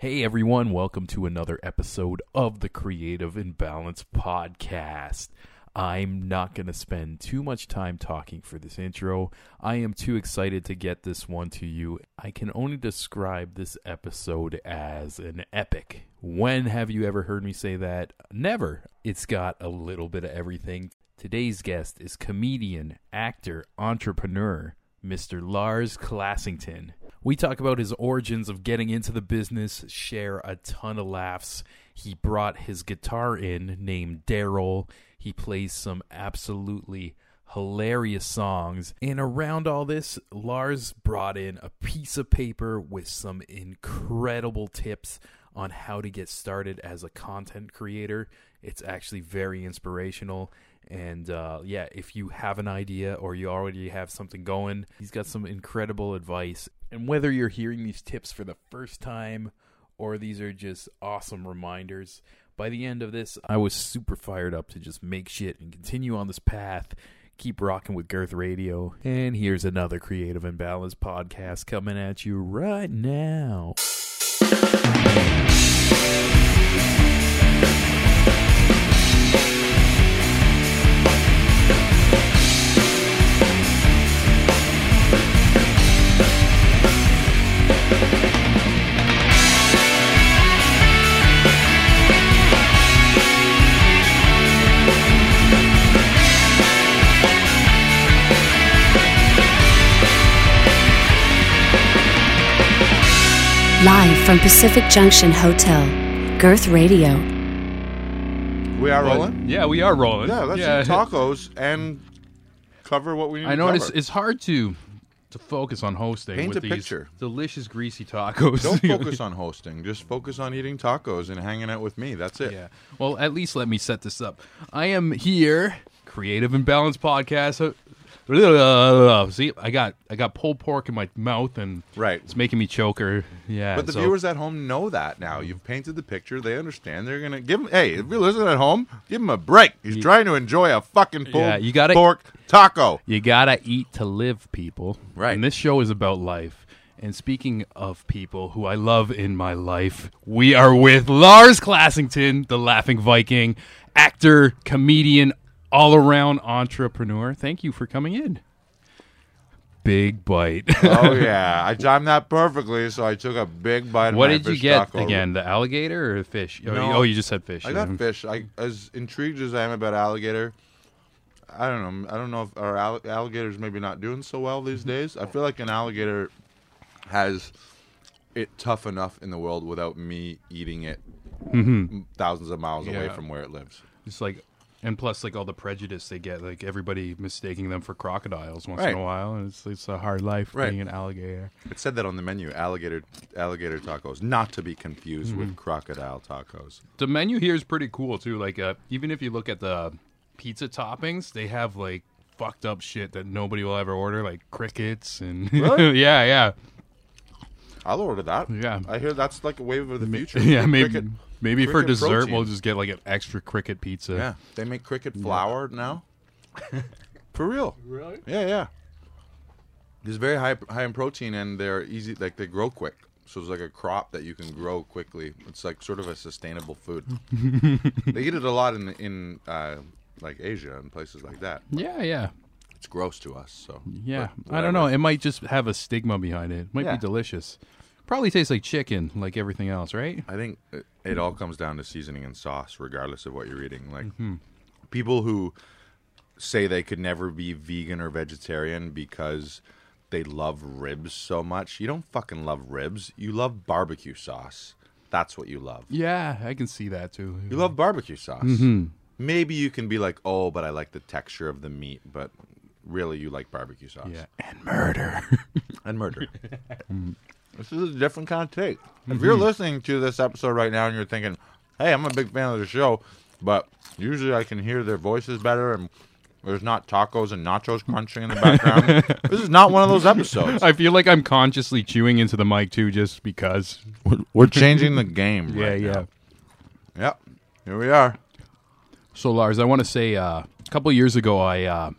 Hey everyone, welcome to another episode of the Creative Imbalance Podcast. I'm not going to spend too much time talking for this intro. I am too excited to get this one to you. I can only describe this episode as an epic. When have you ever heard me say that? Never. It's got a little bit of everything. Today's guest is comedian, actor, entrepreneur, Mr. Lars Classington. We talk about his origins of getting into the business, share a ton of laughs. He brought his guitar in, named Daryl. He plays some absolutely hilarious songs. And around all this, Lars brought in a piece of paper with some incredible tips on how to get started as a content creator. It's actually very inspirational. And uh, yeah, if you have an idea or you already have something going, he's got some incredible advice. And whether you're hearing these tips for the first time or these are just awesome reminders, by the end of this, I was super fired up to just make shit and continue on this path. Keep rocking with Girth Radio. And here's another Creative Imbalance podcast coming at you right now. Live from Pacific Junction Hotel, Girth Radio. We are Well, rolling. Yeah, we are rolling. Yeah, let's eat tacos and cover what we need I to know it's, cover. it's hard to to focus on hosting Paint with a these picture. delicious greasy tacos. Don't focus on hosting. Just focus on eating tacos and hanging out with me. That's it. Yeah. Well, at least let me set this up. I am here, Creative Imbalance Podcast. See, I got I got pulled pork in my mouth, and Right. it's making me choker. Yeah. But the so- viewers at home know that now. You've painted the picture. They understand. They're gonna give him. Hey, if you're listening at home, give him a break. He's trying to enjoy a fucking pulled Yeah, you gotta- pork taco. You gotta eat to live, people. Right. And this show is about life. And speaking of people who I love in my life, we are with Lars Classington, the Laughing Viking, actor, comedian, all around entrepreneur. Thank you for coming in. Big bite. oh yeah, I timed that perfectly. So I took a big bite. What did you get taco. again? The alligator or the fish? Oh, No. you- oh, you just said fish. I got yeah. fish. I as intrigued as I am about alligator. I don't know. I don't know if our all- alligators maybe not doing so well these Mm-hmm. days. I feel like an alligator has it tough enough in the world without me eating it thousands of miles away Mm-hmm. From where it lives. It's like, and plus, like all the prejudice they get, like everybody mistaking them for crocodiles once Right. in a while, and it's it's a hard life Right. being an alligator. It said that on the menu: alligator, alligator tacos, not to be confused with crocodile tacos. The menu here is pretty cool too. Like, uh, even if you look at the pizza toppings, they have like fucked up shit that nobody will ever order, like crickets and Really? yeah, yeah, I'll order that. Yeah. I hear that's like a wave of the future. yeah. Cricket- Maybe maybe for cricket dessert protein. we'll just get like an extra cricket pizza. Yeah, they make cricket flour now. For real? Really? Yeah, yeah. It's very high high in protein, and they're easy. Like they grow quick, so it's like a crop that you can grow quickly. It's like sort of a sustainable food. they eat it a lot in in uh, like Asia and places like that. Yeah, yeah. It's gross to us. So Yeah, but I don't know. whatever. It might just have a stigma behind it. It might Yeah. be delicious. Probably tastes like chicken, like everything else, right? I think it, it all comes down to seasoning and sauce, regardless of what you're eating. Like Mm-hmm. people who say they could never be vegan or vegetarian because they love ribs so much. You don't fucking love ribs. You love barbecue sauce. That's what you love. Yeah, I can see that too. You love barbecue sauce. Mm-hmm. Maybe you can be like, oh, but I like the texture of the meat. But really, you like barbecue sauce Yeah, and murder. and murder. This is a different kind of take. If you're listening to this episode right now and you're thinking, "Hey, I'm a big fan of the show," but usually I can hear their voices better and there's not tacos and nachos crunching in the background. this is not one of those episodes. I feel like I'm consciously chewing into the mic too, just because. We're, we're changing the game. Yeah, right yeah. now. Yep. Here we are. So Lars, I want to say uh, a couple years ago, I uh,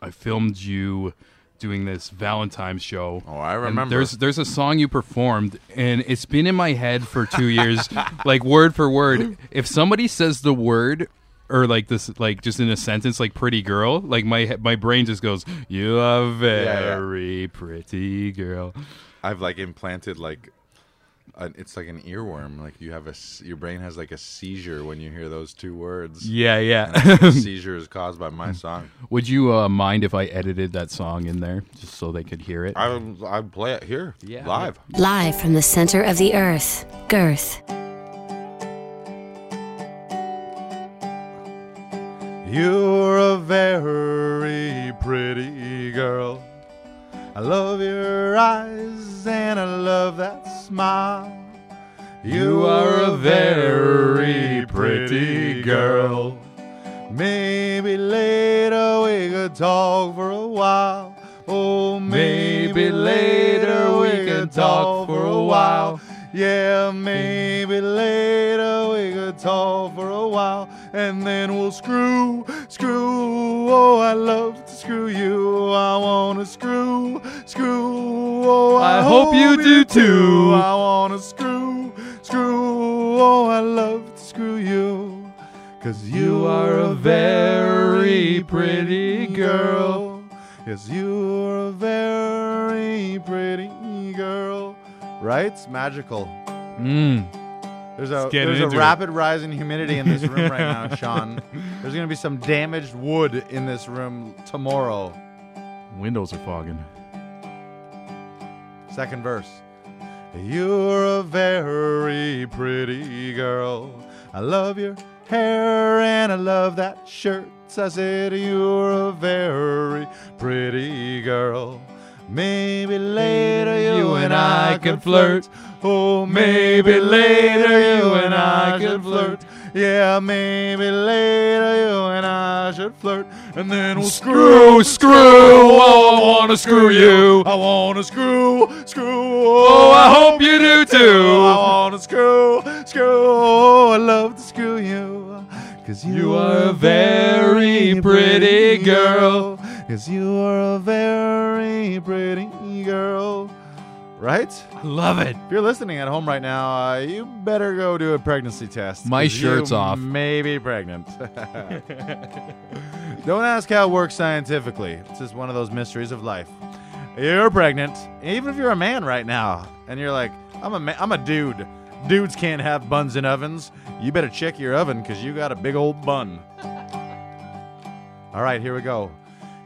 I filmed you doing this Valentine's show. Oh, I And remember. there's there's a song you performed, and it's been in my head for two years, like word for word. If somebody says the word. Or like this, like just in a sentence, like "pretty girl." Like my my brain just goes, "You are yeah. very pretty girl." I've like implanted like, an, it's like an earworm. Like you have a your brain has like a seizure when you hear those two words. Yeah, yeah. The seizure is caused by my song. Would you uh, mind if I edited that song in there just so they could hear it? I would I'd play it here Yeah, live. Live from the center of the earth, Girth. You're a very pretty girl. I love your eyes and I love that smile. You are a very pretty girl. Maybe later we could talk for a while. Oh, maybe later we could talk for a while. Yeah, maybe later we could talk for a while. And then we'll screw, screw. Oh, I love screw you. I wanna screw, screw. Oh, I, I hope you do too. I wanna screw, screw. Oh, I love to screw you. Cause you are a very pretty girl. Yes, you're a very pretty girl. Right? It's magical. Mm. There's a there's a it. rapid rise in humidity in this room right now, Sean. There's gonna be some damaged wood in this room tomorrow. Windows are fogging. Second verse. You're a very pretty girl. I love your hair and I love that shirt. I said you're a very pretty girl. Maybe later you and I could flirt. Oh, maybe later you and I could flirt. Yeah, maybe later you and I should flirt. And then we'll screw, screw. Oh, I wanna screw you. I wanna screw, screw. Oh, I hope you do too. Oh, I wanna screw, screw. Oh, I love to screw you. Cause you, You are a very pretty girl. Cause you are a very pretty girl. Right? I love it. If you're listening at home right now, uh, you better go do a pregnancy test. My 'cause shirt's you off. May be pregnant. Don't ask how it works scientifically. It's just one of those mysteries of life. You're pregnant, even if you're a man right now, and you're like, I'm a ma- I'm a dude. Dudes can't have buns in ovens. You better check your oven because you got a big old bun. All right, here we go.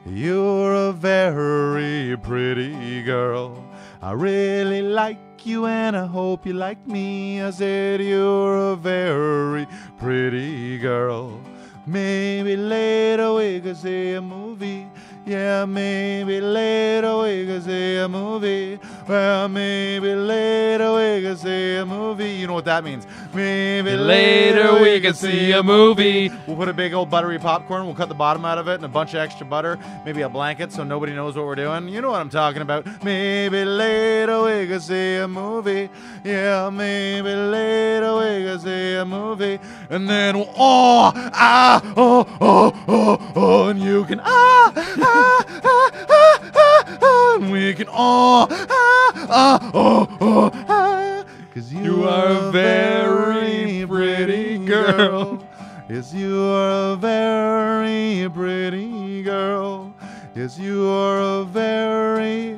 You're a very pretty girl. I really like you and I hope you like me. I said you're a very pretty girl. Maybe later we could see a movie. Yeah, maybe later we could see a movie. Well, maybe later we could see a movie. You know what that means? Maybe Later we could see a movie. We'll put a big old buttery popcorn. We'll cut the bottom out of it and a bunch of extra butter. Maybe a blanket so nobody knows what we're doing. You know what I'm talking about. Maybe later we could see a movie. Yeah, maybe later we could see a movie. And then we'll, oh, ah, oh, oh, oh, oh, and you can, ah, ah, ah, ah, ah, ah, and we can, oh, ah, ah, oh, oh, ah. Cause you, You are a very pretty girl. Yes, you are a very pretty girl. Yes, you are a very.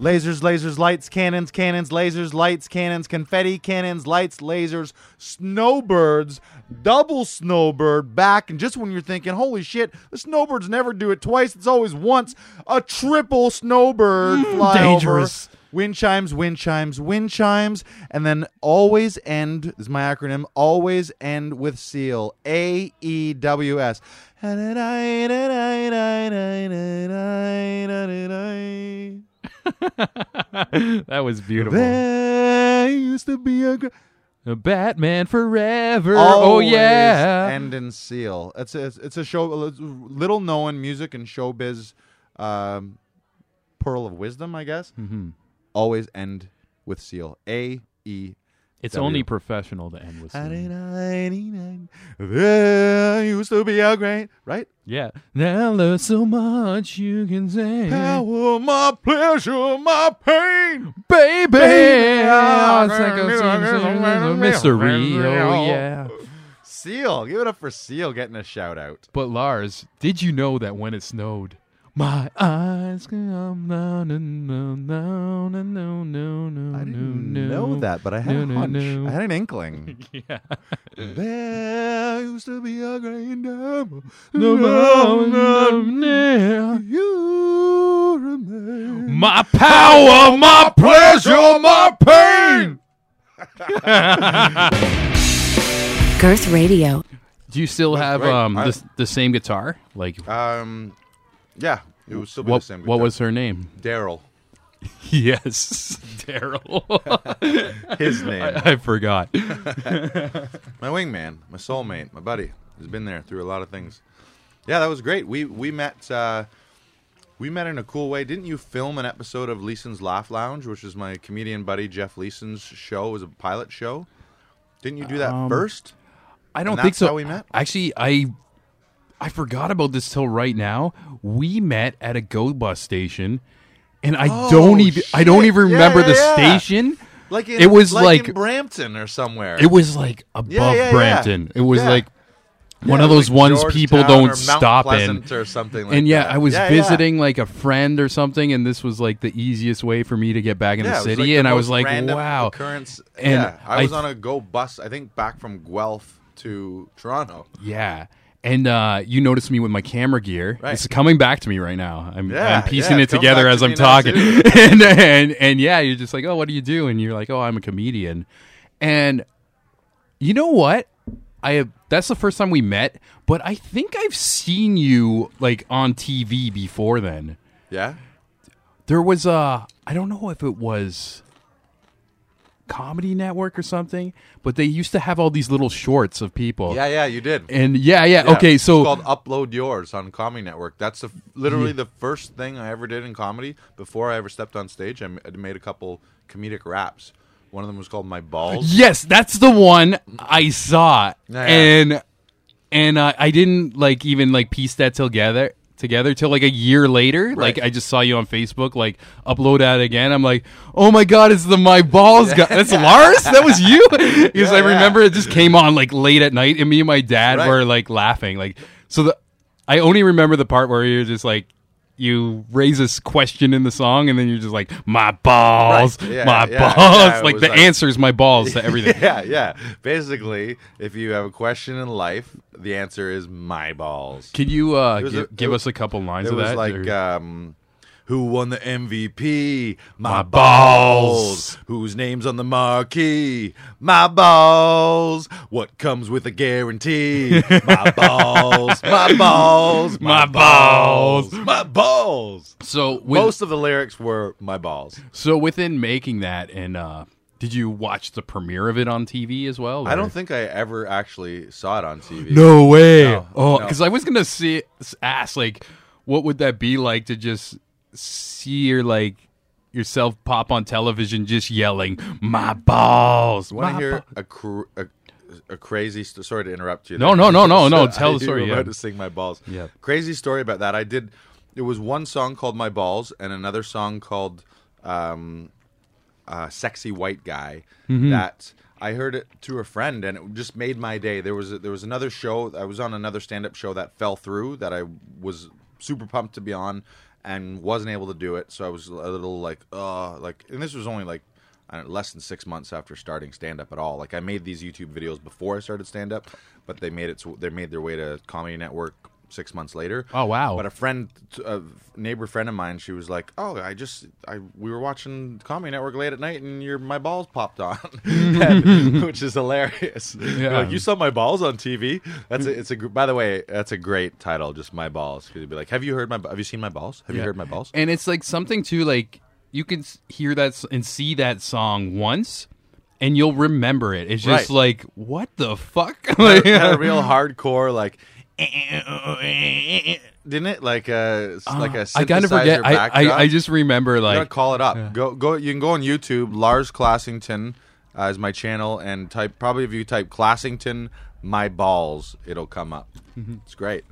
Lasers, lasers, lights, cannons, cannons, lasers, lights, cannons, confetti, cannons, lights, lasers, snowbirds, double snowbird back. And just when you're thinking, holy shit, the snowbirds never do it twice, it's always once, a triple snowbird mm, flyover. dangerous. Wind chimes, wind chimes, wind chimes, and then always end. Is my acronym. Always end with seal. A E W S. that was beautiful. There used to be a. Gr- Batman Forever. oh Always yeah. End in seal. It's a it's a show little known music and showbiz um, pearl of wisdom, I guess. Mhm. Always end with seal. A E It's W. only professional to end with. singing. 99, there used to be a great right. Yeah. Now there's so much you can say, Power, my pleasure, my pain. baby. Baby, Oh, it's like a, can- a mystery. Oh yeah. Seal, give it up for Seal getting a shout out. But Lars, did you know that when it snowed, my eyes come down and down, down and down, down, down, I down, didn't down. know that, but I had No, a hunch. no. I had an inkling. Yeah. there used to be a great number. No, no, no, no. You remain. My power, my pleasure, my pain. Girth Radio. Do you still have great. um I- the, the same guitar? Like Um, yeah, it was still be what? the same. What guitar. was her name? Daryl? Yes, Daryl. His name. I, I forgot. my wingman, my soulmate, my buddy, has been there through a lot of things. Yeah, that was great. We we met uh, we met in a cool way. Didn't you film an episode of Leeson's Laugh Lounge, which is my comedian buddy Jeff Leeson's show? It was a pilot show. Didn't you do that Um, first? I don't think so. how we met? Actually, I I forgot about this till right now. We met at a go bus station, and I Oh, don't even I don't even remember yeah, the yeah. station. Like in, it was like, like- Brampton or somewhere. It was like above Yeah, yeah, yeah. Brampton. It was Yeah. like one Yeah, of those like ones people don't stop in. Or something. Like and yeah, that. I was Yeah, yeah. visiting like a friend or something, and this was like the easiest way for me to get back in Yeah, the city. like, the and I was like, wow. Occurrence. And yeah, I was I- on a go bus. I think back from Guelph to Toronto. Yeah. And uh, you noticed me with my camera gear. Right. It's coming back to me right now. I'm, Yeah, I'm piecing yeah, it together as to I'm talking. and, and and yeah, you're just like, oh, what do you do? And you're like, oh, I'm a comedian. And you know what? I have, that's the first time we met, but I think I've seen you like on TV before then. Yeah. There was a I don't know if it was Comedy Network or something, but they used to have all these little shorts of people. Yeah, yeah, you did. And yeah, yeah, Yeah, okay, it's so called Upload Yours on Comedy Network. That's the, literally the first thing I ever did in comedy before I ever stepped on stage. I made a couple comedic raps. One of them was called My Balls. Yes, that's the one I saw, Yeah, yeah. and and uh, I didn't like even like piece that together together till like a year later. Like I just saw you on Facebook, like upload that again. I'm like, oh my god, it's the my balls guy. That's Lars. That was you. Because Yeah, I yeah. remember it just came on like late at night, and me and my dad Right. were like laughing. Like so, the I only remember the part where you're just like. You raise this question in the song, and then you're just like, "My balls, Right. Yeah, my yeah, balls." yeah, like the like- answer is my balls to everything. yeah, yeah. Basically, if you have a question in life, the answer is my balls. Can you uh, was gi- a- give it- us a couple lines of was that? like, um, who won the MVP? My, My balls. balls. Whose name's on the marquee? My balls. What comes with a guarantee? My balls. My balls. My balls. My balls. so, with, Most of the lyrics were my balls. so within making that, and uh, did you watch the premiere of it on TV as well? I don't think I ever actually saw it on TV. No way. No, oh, no. because I was gonna see ask like, what would that be like to just see your like yourself pop on television just yelling my balls? Want to hear ba-" a, cr- a a crazy st- sorry to interrupt you. No, there. no, no, no, no, I tell the story, were yeah. about to sing my balls. Yeah. Crazy story about that. I did. It was one song called "My Balls" and another song called um, uh, "Sexy White Guy." Mm-hmm. That I heard it to a friend, and it just made my day. There was there was another show. I was on another stand up show that fell through that I was super pumped to be on, and wasn't able to do it. So I was a little like, uh, like, and this was only like. Know, less than six months after starting stand up at all. Like I made these YouTube videos before I started stand up, but they made it. So they made their way to Comedy Network six months later. Oh, wow. But a friend, a neighbor friend of mine, she was like, "Oh, I just, I we were watching Comedy Network late at night, and your my balls popped on, And- which is hilarious. Yeah. Like you saw my balls on TV. That's a, it's a. By the way, that's a great title, just my balls. Because You'd be like, "Have you heard my? Have you seen my balls? Have you heard my balls?" And it's like something too like you can hear that and see that song once and you'll remember it. It's just Right. like what the fuck? Had a real hardcore like. Didn't it like a like a I kind of forget. I, I? I just remember You gotta like call it up. Go go. You can go on YouTube. Lars Classington. uh, is my channel, and type probably if you type Classington my balls, it'll come up. It's great.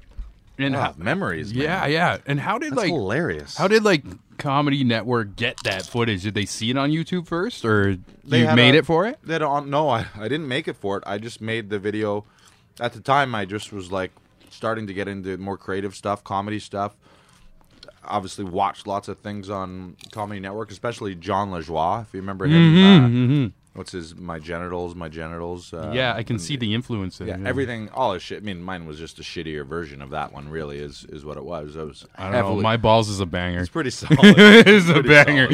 And Ah, how, memories. man. yeah, yeah. And how did That's like hilarious. how did like Comedy Network get that footage? Did they see it on YouTube first, or They you made a- it for it? They don't. No, I, I didn't make it for it. I just made the video. At the time, I just was like starting to get into more creative stuff, comedy stuff. Obviously, watched lots of things on Comedy Network, especially Jon Lajoie. If you remember him, uh, what's his My Genitals, My Genitals. Uh, Mm-hmm, yeah, I can see the influence. In yeah, everything, all his shit. I mean, mine was just a shittier version of that one. Really, is is what it was. It was I don't know. My balls is a banger. it's pretty solid. it's a Pretty banger.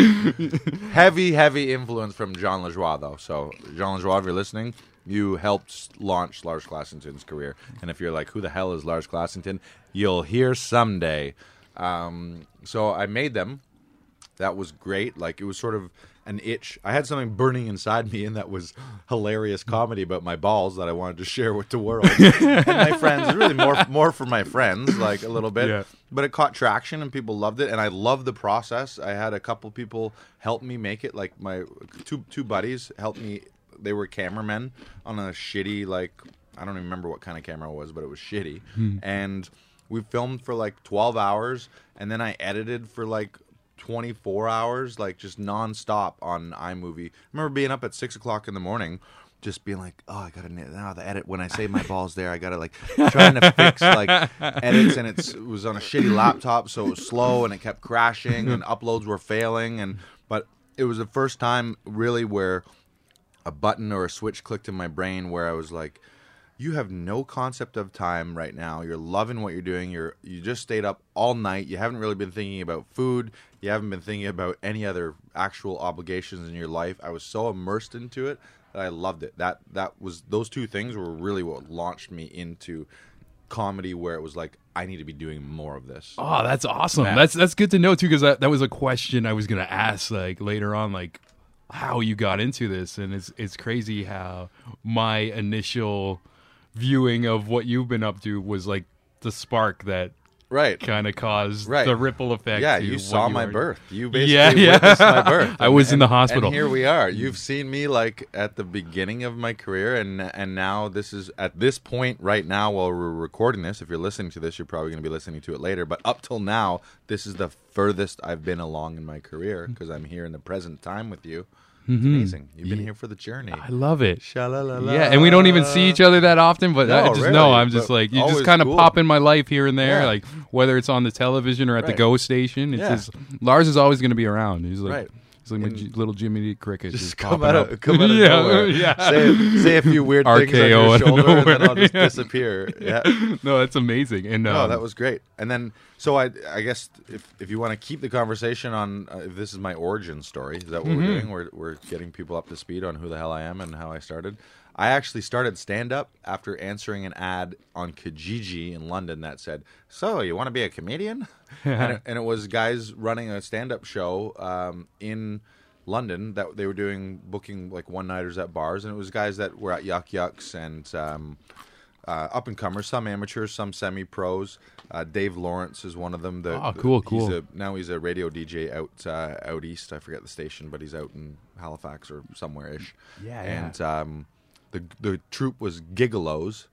heavy, heavy influence from Jon Lajoie, though. So, Jon Lajoie, if you're listening, you helped launch Lars Classington's career. And if you're like, who the hell is Lars Classington? You'll hear someday. Um, so, I made them. That was great. Like, it was sort of an itch. I had something burning inside me, and that was hilarious comedy about my balls that I wanted to share with the world and my friends. Really, more more for my friends, like a little bit Yeah. but it caught traction and people loved it and i loved the process i had a couple people help me make it like my two two buddies helped me they were cameramen on a shitty like i don't even remember what kind of camera it was but it was shitty. Hmm. And we filmed for like 12 hours and then i edited for like 24 hours like just nonstop on imovie. I remember being up at six o'clock in the morning just being like, oh, I gotta now the edit when I say my balls there, I gotta like trying to fix like edits, and it's, it was on a shitty laptop, so it was slow and it kept crashing, and uploads were failing, and but it was the first time really where a button or a switch clicked in my brain where I was like, you have no concept of time right now. You're loving what you're doing. You're you just stayed up all night. You haven't really been thinking about food. You haven't been thinking about any other actual obligations in your life. I was so immersed into it that I loved it. That that was those two things were really what launched me into comedy where it was like I need to be doing more of this. Oh, that's awesome. Matt. That's that's good to know too, because that, that was a question I was gonna ask like later on, like how you got into this, and it's it's crazy how my initial viewing of what you've been up to was like the spark that Right. kind of caused Right. the ripple effect. Yeah, you saw my are- birth. You basically Yeah, yeah. witnessed my birth. I was in the hospital. and here we are. You've seen me like at the beginning of my career, and and now this is at this point right now while we're recording this. If you're listening to this, you're probably going to be listening to it later. But up till now, this is the furthest I've been along in my career because I'm here in the present time with you. It's amazing. You've been here for the journey. Mm-hmm. I love it. Sha-la-la-la. Yeah, and we don't even see each other that often, but I No, just really, know I'm just like you just kind of cool. pop in my life here and there, Yeah. like whether it's on the television or at the Right. Go station. It's Yeah. just Lars is always going to be around. He's like Right. he's like my And- little Jimmy the Cricket, just, Just come out of come out of yeah, nowhere. yeah. Say, say a few weird things on your shoulder, and then I'll just disappear. Yeah. no, that's amazing. And um, No, that was great. And then, so I, I guess if if you want to keep the conversation on, uh, if this is my origin story, is that what Mm-hmm. we're doing? We're we're getting people up to speed on who the hell I am and how I started. I actually started stand up after answering an ad on Kijiji in London that said, "So you want to be a comedian?" and, it, and it was guys running a stand up show um, in. London that they were doing booking like one nighters at bars, and it was guys that were at Yuk Yuk's and um, uh, up and comers, some amateurs, some semi pros. Uh, Dave Lawrence is one of them. The, Oh, the- cool, he's cool. a- now he's a radio DJ out uh, out east. I forget the station, but he's out in Halifax or somewhere ish. Yeah, yeah. And um, the the troupe was Gigolos.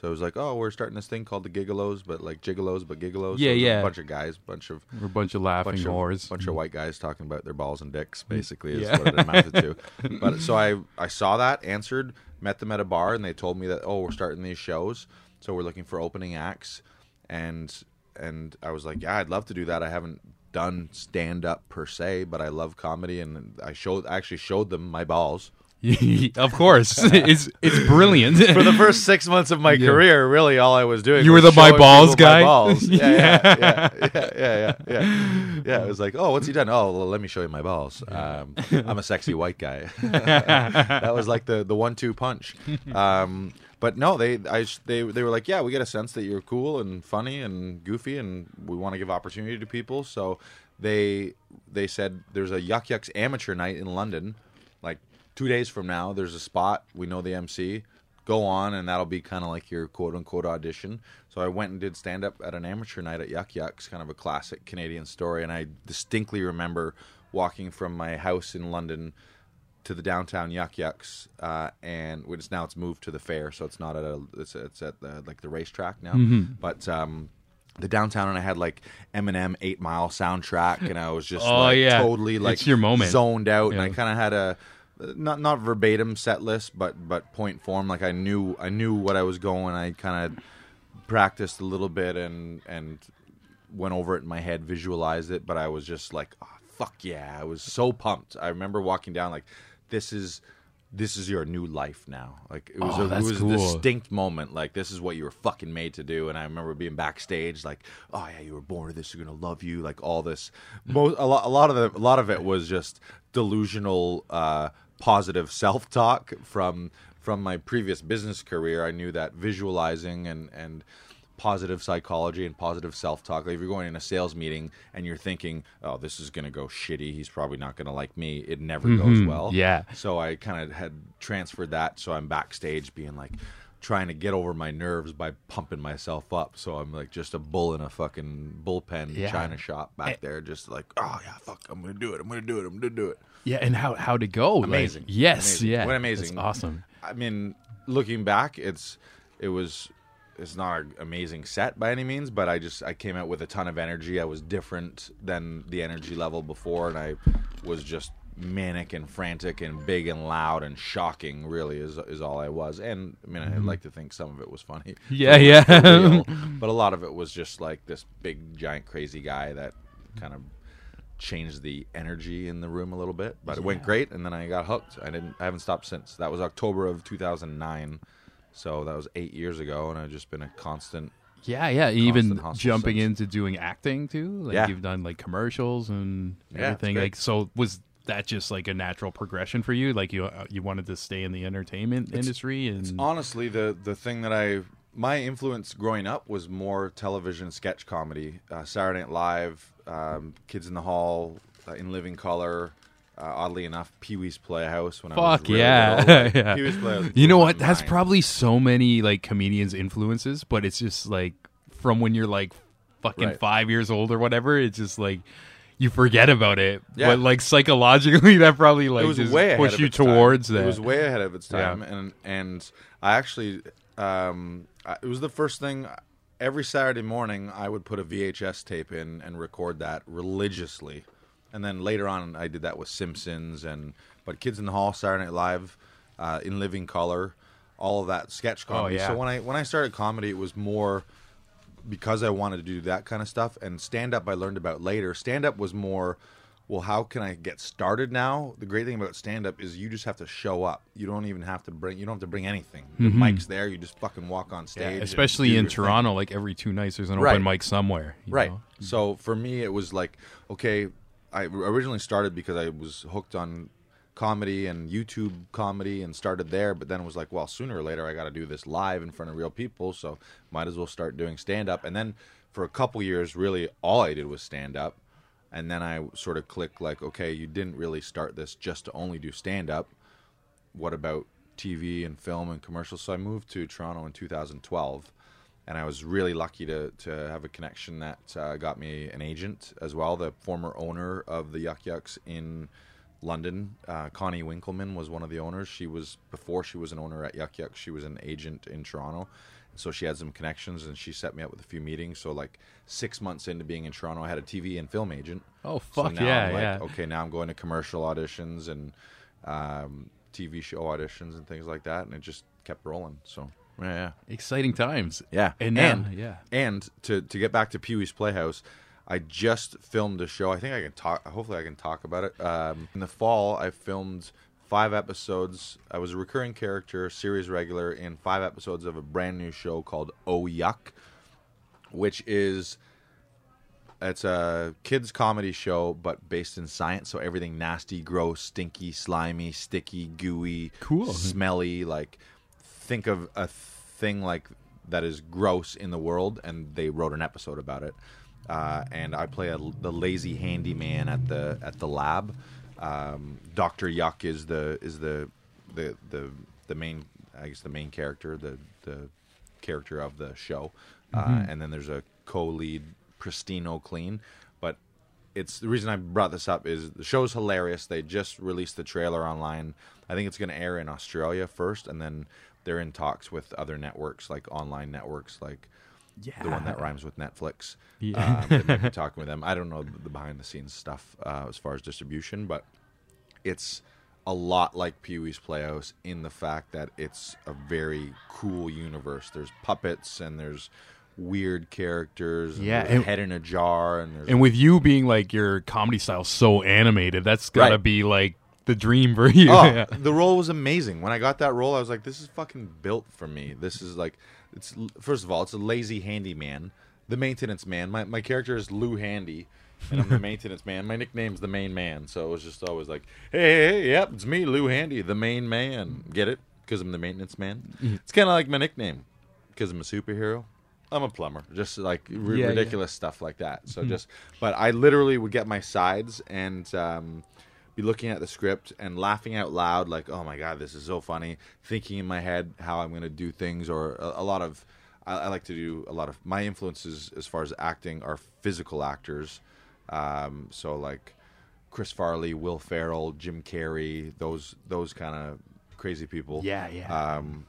So it was like, oh, we're starting this thing called the Gigolos, but like Gigolos, but Gigolos. Yeah, so yeah. A bunch of guys, bunch of we're a bunch of laughing bunch whores. of bunch of white guys talking about their balls and dicks. Mm. Basically, is Yeah. what it amounted to. But so I I saw that, answered, met them at a bar, and they told me that oh we're starting these shows, so we're looking for opening acts, and and I was like yeah I'd love to do that. I haven't done stand up per se, but I love comedy, and I showed I actually showed them my balls. of course, it's it's brilliant. For the first six months of my Yeah. career, really all I was doing. You was were the my balls people my guy? balls. Yeah, yeah, yeah, yeah, yeah, yeah, yeah. Yeah, it was like, oh, what's he done? Oh, well, let me show you my balls. Um, I'm a sexy white guy. that was like the the one two punch. Um, but no, they I they they were like, yeah, we get a sense that you're cool and funny and goofy, and we want to give opportunity to people. So they they said there's a Yuk Yuk's amateur night in London, two days from now. There's a spot. We know the MC. Go on, and that'll be kind of like your quote unquote audition. So I went and did stand up at an amateur night at Yuk Yuk's, kind of a classic Canadian story. And I distinctly remember walking from my house in London to the downtown Yuk Yuk's, uh, and which now it's moved to the fair, so it's not at a it's, it's at the like the racetrack now. Mm-hmm. But um, the downtown, and I had like Eminem Eight Mile soundtrack, and I was just Oh, like yeah. totally like It's your moment. zoned out, and I kind of had a not not verbatim set list, but but point form. Like I knew I knew what I was going. I kind of practiced a little bit and and went over it in my head, visualized it, but I was just like, oh, fuck yeah. I was so pumped. I remember walking down like this is this is your new life now. Like it was Oh, a, it was cool. a distinct moment. Like this is what you were fucking made to do. And I remember being backstage like, oh yeah, you were born to this. You're gonna love you. Like all this. Most a lot a lot of the a lot of it was just delusional uh positive self-talk from from my previous business career. I knew that visualizing and and positive psychology and positive self-talk. Like if you're going in a sales meeting and you're thinking, "Oh, this is going to go shitty. He's probably not going to like me." It never goes well. Mm-hmm. yeah. So I kind of had transferred that. So I'm backstage being like trying to get over my nerves by pumping myself up. So I'm like just a bull in a fucking bullpen Yeah. china shop back Eh. there, just like, oh yeah, fuck, I'm gonna do it. I'm gonna do it. I'm gonna do it. Yeah, and how how'd it go? Like, Amazing. yes, Amazing. yeah. What amazing. That's awesome. I mean, looking back, it's it was it's not an amazing set by any means, but I just I came out with a ton of energy. I was different than the energy level before, and I was just manic and frantic and big and loud and shocking. Really, is is all I was. And I mean, I'd like to think some of it was funny. Mm-hmm. Yeah, yeah. real. but a lot of it was just like this big, giant, crazy guy that kind of changed the energy in the room a little bit. But it went great, and then I got hooked. I didn't. I haven't stopped since. That was October of 2009, so that was eight years ago, and I've just been a constant. Yeah, yeah. Even hustle jumping since. into doing acting too. Like Yeah. you've done like commercials and Yeah, it's everything. Like so was that just like a natural progression for you? Like you uh, you wanted to stay in the entertainment industry and Honestly, the the thing that I my influence growing up was more television sketch comedy, uh, Saturday Night Live, um, Kids in the Hall, uh, In Living Color. Uh, oddly enough, Pee Wee's Playhouse. When I was Fuck really yeah. little, like, Yeah. Pee-wee's Playhouse You know what? That's probably so many like comedians' influences, but it's just like from when you're like fucking Right. five years old or whatever. It's just like you forget about it, Yeah. but like psychologically, that probably like it just push you its time. towards that. It was way ahead of its Yeah. time, and and I actually, um, I, it was the first thing. Every Saturday morning, I would put a VHS tape in and record that religiously, and then later on, I did that with Simpsons and but Kids in the Hall, Saturday Night Live, uh, In Living Color, all of that sketch comedy. Oh, yeah. So when I when I started comedy, it was more because I wanted to do that kind of stuff. And stand up, I learned about later. Stand up was more, well, how can I get started now? The great thing about stand up is you just have to show up. You don't even have to bring. You don't have to bring anything. The mic's there. You just fucking walk on Mm-hmm. Yeah, stage. especially in your thing. Toronto, like every two nights, there's an Right. open mic somewhere. you Right. know? So for me, it was like, okay, I originally started because I was hooked on comedy and YouTube comedy and started there, but then it was like, well, sooner or later I got to do this live in front of real people, so might as well start doing stand up. And then for a couple years, really all I did was stand up. And then I sort of click like, okay, you didn't really start this just to only do stand up. What about TV and film and commercials? So I moved to Toronto in 2012 and I was really lucky to to have a connection that uh, got me an agent as well. The former owner of the Yuk Yuk's in London, uh, Connie Winkleman, was one of the owners. She was before she was an owner at Yuk Yuk's. She was an agent in Toronto, so she had some connections, and she set me up with a few meetings. So like six months into being in Toronto, I had a TV and film agent. Oh, So fuck now yeah, like, yeah. Okay, now I'm going to commercial auditions and um, TV show auditions and things like that, and it just kept rolling. So yeah, yeah. Exciting times. Yeah, And now, and yeah. and to to get back to Pee Wee's Playhouse, I just filmed a show. I think I can talk. Hopefully, I can talk about it. Um, in the fall, I filmed five episodes. I was a recurring character, series regular in five episodes of a brand new show called Oh Yuck, which is it's a kids comedy show but based in science so everything nasty gross stinky slimy sticky gooey Cool. smelly like think of a thing like that is gross in the world and they wrote an episode about it uh, and i play a, the lazy handyman at the at the lab um, dr yuck is the is the the the the main i guess the main character the the character of the show uh, and then there's a co-lead pristino clean but it's the reason I brought this up is the show's hilarious. They just released the trailer online. I think it's going to air in Australia first, and then they're in talks with other networks, like online networks, like yeah. the one that rhymes with Netflix. Yeah. Um, they might be talking with them. I don't know the behind the scenes stuff uh, as far as distribution, but it's a lot like Pee Wee's Playhouse in the fact that it's a very cool universe. There's puppets and there's weird characters. And Yeah, and- head in a jar, and there's And with you being like your comedy style so animated, that's gotta Right. be like the dream for you. Oh, Yeah. the role was amazing. When I got that role, I was like, "This is fucking built for me." This is like, it's first of all, it's a lazy handyman, the maintenance man. My my character is Lou Handy, and I'm the maintenance man. My nickname's the main man, so it was just always like, "Hey, hey, hey yep, it's me, Lou Handy, the main man." Get it? Because I'm the maintenance man. Mm-hmm. It's kind of like my nickname, because I'm a superhero. I'm a plumber, just like r- Yeah, Mm-hmm. yeah. ridiculous stuff like that. So just, but I literally would get my sides and um, be looking at the script and laughing out loud, like, "Oh my god, this is so funny!" Thinking in my head how I'm going to do things, or a, a lot of. I, I like to do a lot of my influences as far as acting are physical actors. Um, so like Chris Farley, Will Ferrell, Jim Carrey, those those kind of crazy people. Yeah, yeah. Um,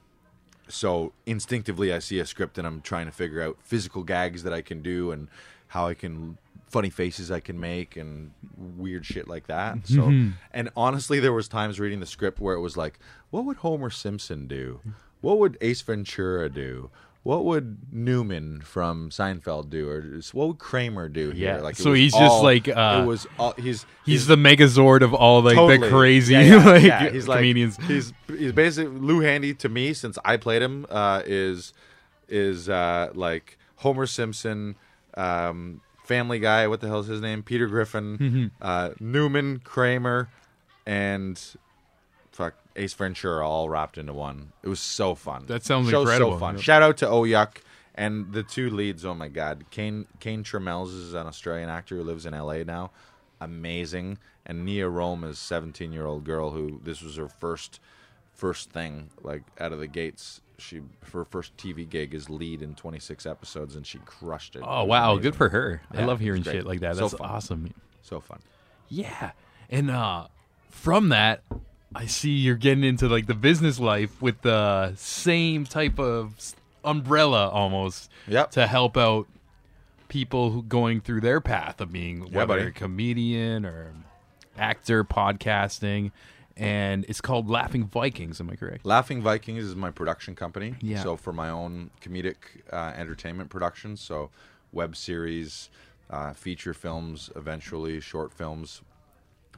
so instinctively, I see a script and I'm trying to figure out physical gags that I can do and how I can funny faces I can make and weird shit like that. So, and honestly, there was times reading the script where it was like, what would Homer Simpson do? What would Ace Ventura do? What would Newman from Seinfeld do, or just- what would Kramer do here? Yeah. Like, So he's just like, uh, it was. All, he's He's the Megazord of all like totally. the crazy Yeah, yeah, like yeah. He's like, comedians. He's he's basically Lou Handy to me since I played him uh, is is uh, like Homer Simpson, um, Family Guy. What the hell's his name? Peter Griffin, Mm-hmm. uh, Newman, Kramer, and fuck Ace Ventura all wrapped into one. It was so fun. That sounds Show's incredible. So fun. Yep. Shout out to Oyuk. And the two leads, oh my god, Kane Kane Tremels is an Australian actor who lives in LA now, amazing. And Nia Rome is seventeen year old girl who this was her first first thing like out of the gates. She her first TV gig is lead in twenty six episodes and she crushed it. It Oh was wow, amazing. good for her. I love hearing shit like that. That's fun. awesome. So fun. Yeah. And uh from that I see you're getting into like the business life with the same type of umbrella almost Yep. to help out people who going through their path of being Yeah, whether buddy. a comedian or actor podcasting and it's called Laughing Vikings, am I correct? Laughing Vikings is my production company. Yeah. So for my own comedic uh, entertainment productions, so web series, uh, feature films, eventually short films,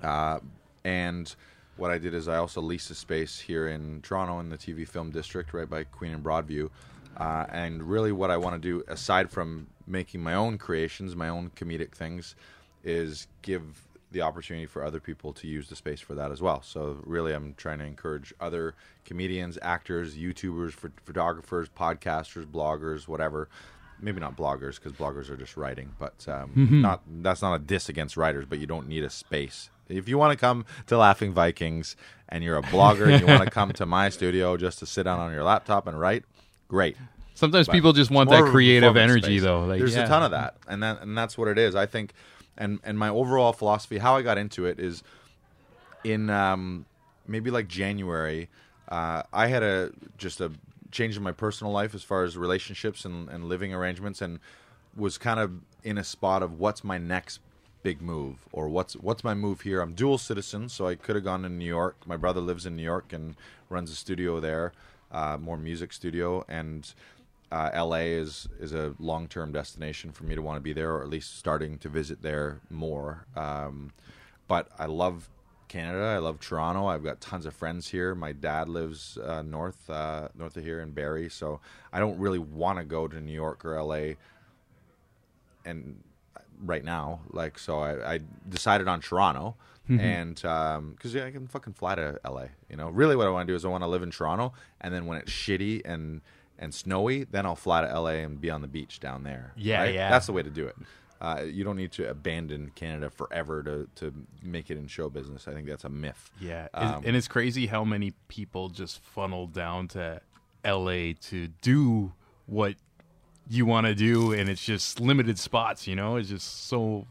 uh, and what I did is I also leased a space here in Toronto in the TV film district, right by Queen and Broadview. Uh, and really, what I want to do, aside from making my own creations, my own comedic things, is give the opportunity for other people to use the space for that as well. So, really, I'm trying to encourage other comedians, actors, YouTubers, ph- photographers, podcasters, bloggers, whatever. Maybe not bloggers because bloggers are just writing, but um, not that's not a diss against writers. But you don't need a space if you want to come to Laughing Vikings and you're a blogger and you want to come to my studio just to sit down on your laptop and write, great. Sometimes But people just want that creative energy space. though. Like There's yeah. a ton of that, and that and that's what it is. I think, and and my overall philosophy, how I got into it is, in um, maybe like January, uh, I had a just a change in my personal life as far as relationships and, and living arrangements, and was kind of in a spot of what's my next big move or what's what's my move here. I'm dual citizen, so I could have gone to New York. My brother lives in New York and runs a studio there, uh, more music studio, and uh, LA is is a long term destination for me to want to be there, or at least starting to visit there more. Um, but I love Canada. I love Toronto. I've got tons of friends here. My dad lives uh, north uh, north of here in Barrie, so I don't really want to go to New York or LA. And right now, like, so I, I decided on Toronto, and because yeah, I can fucking fly to LA. You know, really, what I want to do is I want to live in Toronto, and then when it's shitty and and snowy, then I'll fly to LA and be on the beach down there. Yeah, right? yeah. That's the way to do it. Uh, you don't need to abandon Canada forever to, to make it in show business. I think that's a myth. Yeah, Um, and it's crazy how many people just funnel down to L.A. to do what you want to do, and it's just limited spots. You know, it's just so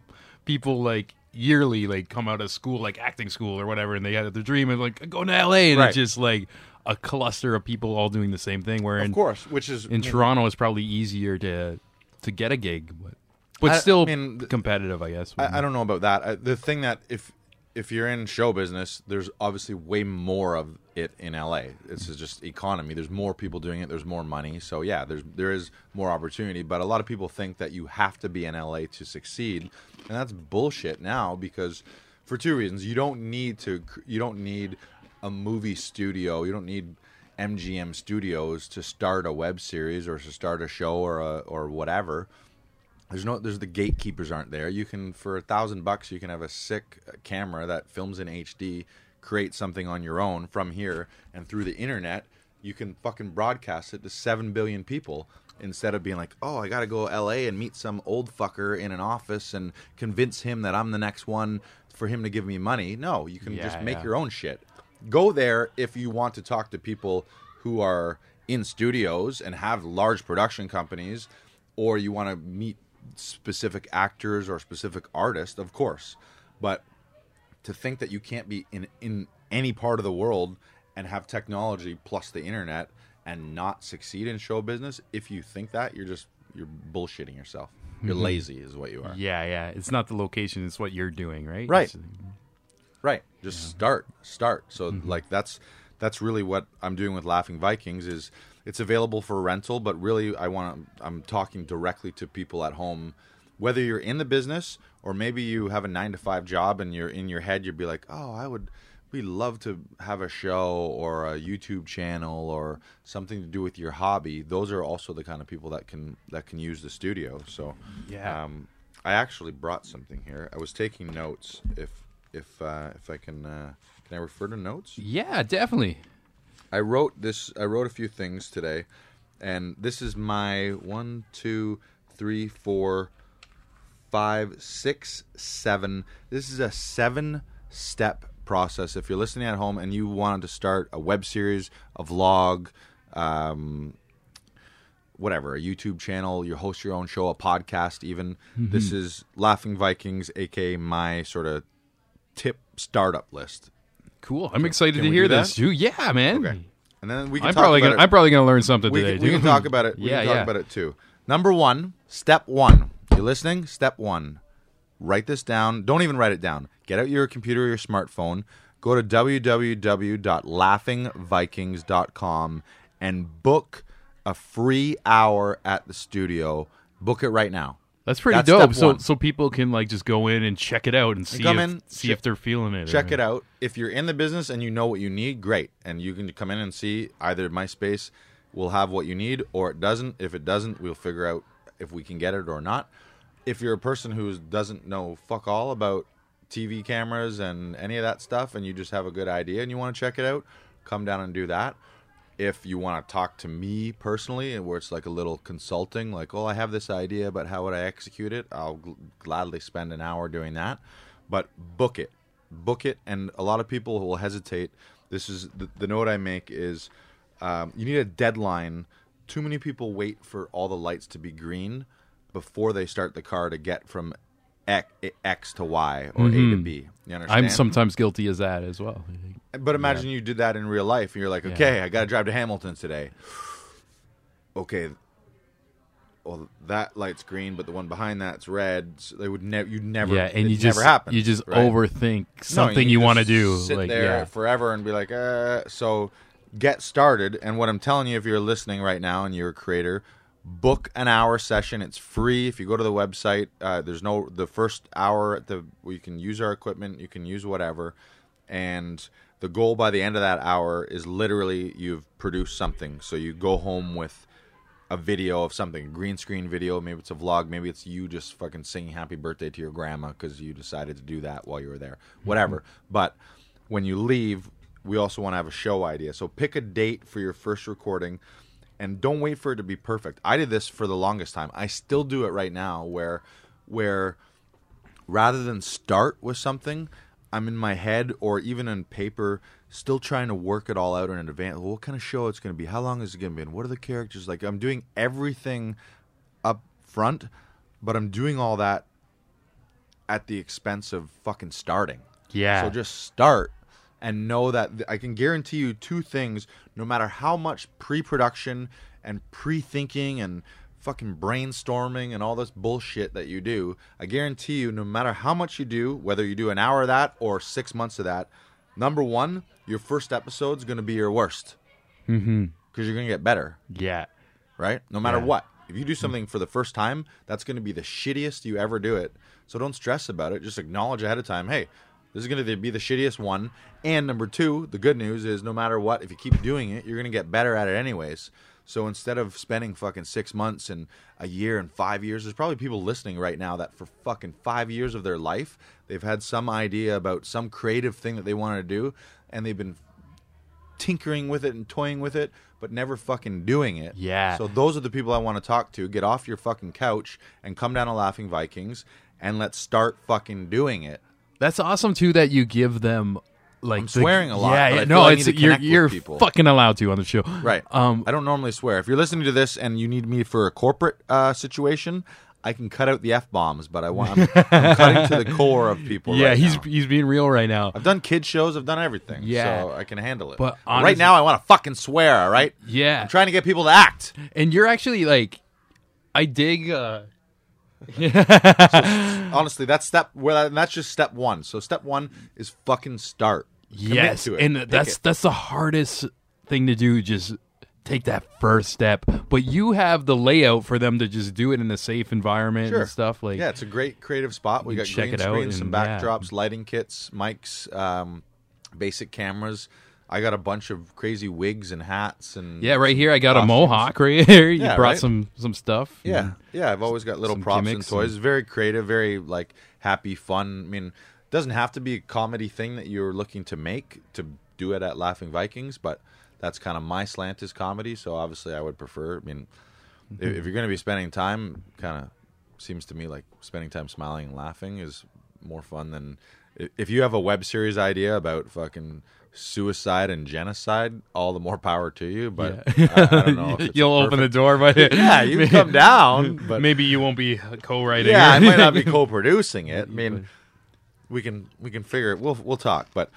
people like yearly like come out of school like acting school or whatever and they had their dream of like go to LA and Right. it's just like a cluster of people all doing the same thing where Of in, course, which is in Toronto it's probably easier to to get a gig but but I- still I mean, competitive I guess. I, I don't know about that. I, the thing that if if you're in show business, there's obviously way more of it in LA. Is just economy. There's more people doing it. There's more money. So yeah, there's there is more opportunity. But a lot of people think that you have to be in LA to succeed, and that's bullshit now because for two reasons. You don't need to. You don't need a movie studio. You don't need MGM Studios to start a web series or to start a show or a, or whatever. There's no, there's the gatekeepers aren't there. You can for a thousand bucks, you can have a sick camera that films in HD, create something on your own from here, and through the internet, you can fucking broadcast it to seven billion people instead of being like, oh, I got to go L.A. and meet some old fucker in an office and convince him that I'm the next one for him to give me money. No, you can Yeah, just make yeah. your own shit. Go there if you want to talk to people who are in studios and have large production companies, or you want to meet specific actors or specific artists, of course. But to think that you can't be in in any part of the world and have technology plus the internet and not succeed in show business, if you think that, you're just you're bullshitting yourself. You're mm-hmm. lazy, is what you are. Yeah, yeah. It's not the location; it's what you're doing, right? Right. It's- Right. Just start. Start. So Mm-hmm. like that's that's really what I'm doing with Laughing Vikings is it's available for rental, but really I want to I'm talking directly to people at home whether you're in the business or maybe you have a 9 to 5 job and you're in your head you'd be like, "Oh, I would we love to have a show or a YouTube channel or something to do with your hobby." Those are also the kind of people that can that can use the studio. So Yeah. um, I actually brought something here. I was taking notes. If if uh, if I can uh, can I refer to notes? yeah, definitely. I wrote this. I wrote a few things today, and this is my one, two, three, four, five, six, seven. This is a seven-step process. If you're listening at home and you wanted to start a web series, a vlog, um, whatever, a YouTube channel, you host your own show, a podcast, even. This is Laughing Vikings, aka my sort of tip startup list. Cool. I'm excited can to we hear do that? this too. Yeah, man. Okay, and then we can I'm talk probably about gonna. it. I'm probably gonna learn something we, today. can, we can talk about it. We yeah, can talk yeah. about it too. Number one, step one. You listening? Step one. Write this down. Don't even write it down. Get out your computer or your smartphone. Go to www.laughingvikings.com and book a free hour at the studio. Book it right now. That's pretty That's dope. So one. so people can like just go in and check it out and see come if, in, see check- if they're feeling it. Check it out. If you're in the business and you know what you need, great. And you can come in and see either my space will have what you need or it doesn't. If it doesn't, we'll figure out if we can get it or not. If you're a person who doesn't know fuck all about TV cameras and any of that stuff and you just have a good idea and you want to check it out, come down and do that. If you want to talk to me personally, and where it's like a little consulting, like, oh, I have this idea, but how would I execute it? I'll gl- gladly spend an hour doing that. But book it, book it, and a lot of people will hesitate. This is the, the note I make is um, you need a deadline. Too many people wait for all the lights to be green before they start the car to get from X, X to Y or A to B. You understand? I'm sometimes guilty as that as well. But imagine you did that in real life, and you're like, okay, I got to drive to Hamilton today. Okay, well that light's green, but the one behind that's red. So they would never, you never, Yeah, and you just never happen. you just right? overthink No, something you, want to do. Sit like there yeah. forever and be like, uh. So get started. And what I'm telling you, if you're listening right now and you're a creator, book an hour session. It's free. If you go to the website, uh, there's no the first hour at the you can use our equipment, you can use whatever, and the goal by the end of that hour is literally you've produced something. So you go home with a video of something, green screen video. Maybe it's a vlog. Maybe it's you just fucking singing happy birthday to your grandma because you decided to do that while you were there. Whatever. But when you leave, we also want to have a show idea. So pick a date for your first recording and don't wait for it to be perfect. I did this for the longest time. I still do it right now where where rather than start with something, I'm in my head or even in paper, still trying to work it all out in advance. What kind of show it's going to be? How long is it going to be? And what are the characters like? I'm doing everything up front, but I'm doing all that at the expense of fucking starting. Yeah. So just start and know that th- I can guarantee you two things no matter how much pre-production and pre-thinking and fucking brainstorming and all this bullshit that you do, I guarantee you no matter how much you do, whether you do an hour of that or 6 months of that, number 1, your first episode's going to be your worst. Mhm. Cuz you're going to get better yeah. right? No matter Yeah. what. If you do something for the first time, that's going to be the shittiest you ever do it. So don't stress about it. Just acknowledge ahead of time, hey, this is going to be the shittiest one. And number two, the good news is no matter what, if you keep doing it, you're going to get better at it anyways. So instead of spending fucking six months and a year and five years, there's probably people listening right now that for fucking five years of their life, they've had some idea about some creative thing that they wanted to do, and they've been tinkering with it and toying with it, but never fucking doing it. Yeah. So those are the people I want to talk to. Get off your fucking couch and come down to Laughing Vikings and let's start fucking doing it. That's awesome too that you give them like I'm the- swearing a lot, Yeah, yeah no, I it's you're you're people. fucking allowed to on the show. Right. Um I don't normally swear. If you're listening to this and you need me for a corporate uh, situation, I can cut out the f bombs, but I want I'm, I'm cutting to the core of people. yeah, right he's now. he's being real right now. I've done kid shows. I've done everything. Yeah. so I can handle it. But right now, I want to fucking swear. All right. Yeah. I'm trying to get people to act. And you're actually like I dig uh Honestly, that's step. Well, that's just step one. So step one is fucking start. Commit yes, to it. and Pick that's it. that's the hardest thing to do just take that first step. But you have the layout for them to just do it in a safe environment Sure. and stuff like yeah, it's a great creative spot. We got check green it out screens, some and, yeah. backdrops, lighting kits, mics, um, basic cameras. I got a bunch of crazy wigs and hats and Yeah, right here I got a mohawk right here. You Yeah, brought right? some some stuff. Yeah, yeah. I've always got little props and toys. and- Very creative, very like happy, fun. I mean, it doesn't have to be a comedy thing that you're looking to make to do it at Laughing Vikings, but that's kind of my slant is comedy. So obviously, I would prefer. I mean, Mm-hmm. if, if you're going to be spending time, kind of seems to me like spending time smiling and laughing is more fun than if you have a web series idea about fucking suicide and genocide. All the more power to you. But Yeah. I, I don't know. If it's You'll open the door, but Yeah, you can come down, but maybe you won't be co-writing. yeah, I might not be co-producing it. I mean, we can we can figure it. We'll we'll talk, but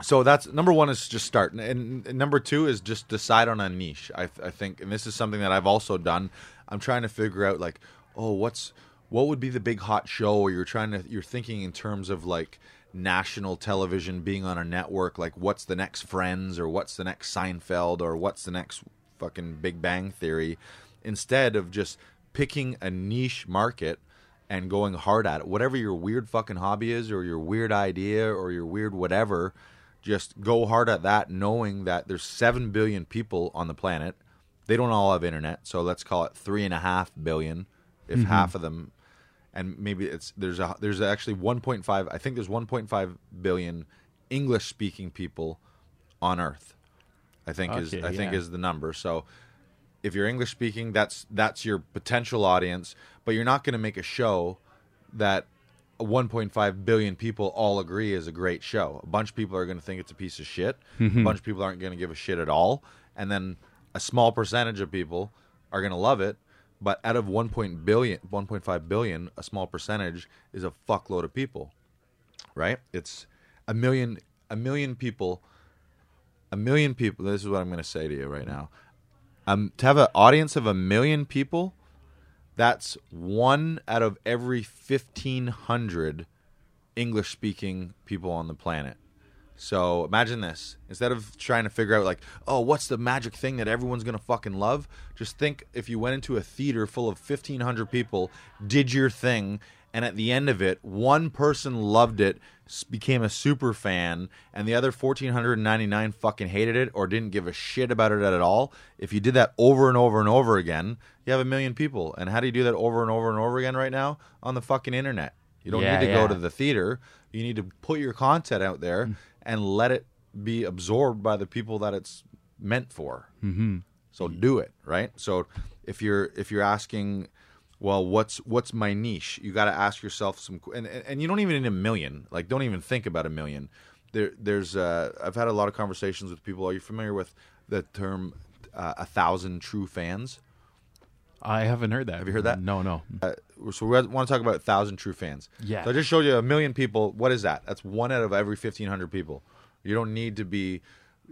so that's number one is just start, and, and number two is just decide on a niche. I I think, and this is something that I've also done. I'm trying to figure out like, oh, what's what would be the big hot show? Or you're trying to you're thinking in terms of like national television being on a network. Like, what's the next Friends or what's the next Seinfeld or what's the next fucking Big Bang Theory? Instead of just picking a niche market and going hard at it. Whatever your weird fucking hobby is, or your weird idea, or your weird whatever, just go hard at that, knowing that there's seven billion people on the planet. They don't all have internet, so let's call it three and a half billion, if mm-hmm. half of them, and maybe it's there's a there's actually 1.5. I think there's 1.5 billion English speaking people on Earth. I think is Okay, I think is the number. So if you're English speaking, that's that's your potential audience, but you're not going to make a show that 1.5 billion people all agree is a great show. A bunch of people are going to think it's a piece of shit. Mm-hmm. A bunch of people aren't going to give a shit at all, and then a small percentage of people are going to love it. But out of 1. point billion, 1.5 billion, a small percentage is a fuckload of people, right? It's a million, a million people, a million people. This is what I'm going to say to you right now um, to have an audience of a million people, that's one out of every 1,500 English speaking people on the planet. So imagine this. Instead of trying to figure out, like, oh, what's the magic thing that everyone's going to fucking love, just think if you went into a theater full of 1,500 people, did your thing, and at the end of it, one person loved it, became a super fan, and the other 1,499 fucking hated it or didn't give a shit about it at all. If you did that over and over and over again, you have a million people. And how do you do that over and over and over again right now? On the fucking internet. You don't Yeah, need to yeah. go to the theater. You need to put your content out there mm. And let it be absorbed by the people that it's meant for. Mm-hmm. So do it right. So if you're if you're asking, well, what's what's my niche? You got to ask yourself some, and and and you don't even need a million. Like don't even think about a million. There there's uh, I've had a lot of conversations with people. Are you familiar with the term uh, a thousand true fans? I haven't heard that. Have you heard that? No, no. Uh, so we want to talk about thousand true fans. Yeah. So I just showed you a million people. What is that? That's one out of every fifteen hundred people. You don't need to be.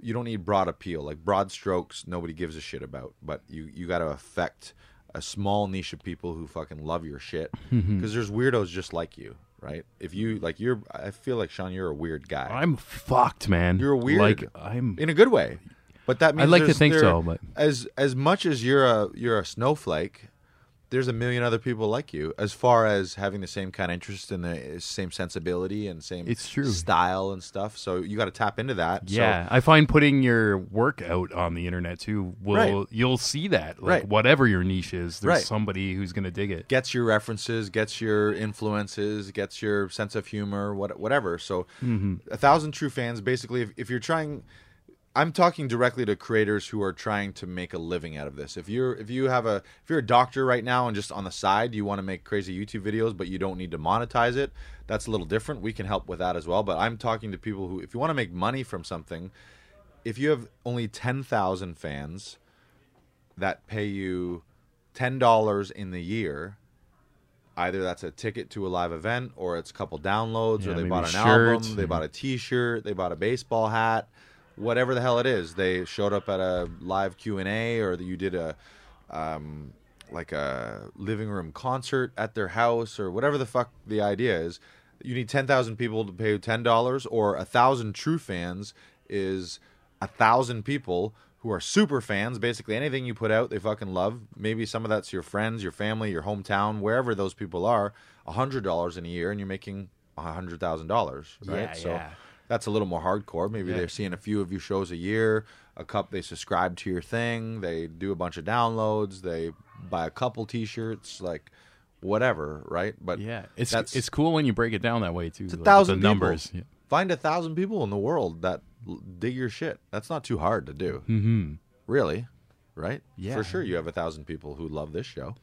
You don't need broad appeal. Like broad strokes, nobody gives a shit about. But you you got to affect a small niche of people who fucking love your shit. Mm-hmm. Because there's weirdos just like you, right? If you like, you're. I feel like Sean, you're a weird guy. I'm fucked, man. You're a weird. Like I'm. in a good way. But that means I'd like to think there- so, but- as as much as you're a you're a snowflake, there's a million other people like you. As far as having the same kind of interest and the same sensibility and same It's true. style and stuff. So you got to tap into that. So- Yeah, I find putting your work out on the internet too will Right. you'll see that like Right. whatever your niche is, there's Right. somebody who's gonna dig it. gets your references, gets your influences, gets your sense of humor, what, whatever. So, Mm-hmm. a thousand true fans. Basically, if, if you're trying, I'm talking directly to creators who are trying to make a living out of this. If you're if you have a if you're a doctor right now and just on the side you want to make crazy YouTube videos, but you don't need to monetize it, that's a little different. We can help with that as well. But I'm talking to people who, if you want to make money from something, if you have only ten thousand fans that pay you ten dollars in the year either that's a ticket to a live event or it's a couple downloads Yeah, or they bought an shirts, album they bought a t-shirt they bought a baseball hat whatever the hell it is they showed up at a live q&a or you did a um, like a living room concert at their house or whatever the fuck the idea is you need 10,000 people to pay you $10 or a 1,000 true fans is a 1,000 people who are super fans. Basically, anything you put out, they fucking love. Maybe some of that's your friends, your family, your hometown, wherever those people are. $100 in a year and you're making $100,000, right? Yeah, so yeah. That's a little more hardcore. Maybe Yeah. they're seeing a few of your shows a year. A cup, they subscribe to your thing. They do a bunch of downloads. They buy a couple T-shirts, like whatever, right? But Yeah, it's that's it's cool when you break it down that way too. it's a like, thousand the numbers. People. Find a thousand people in the world that dig your shit. That's not too hard to do, Mm-hmm. really, right? Yeah. for sure. You have a thousand people who love this show.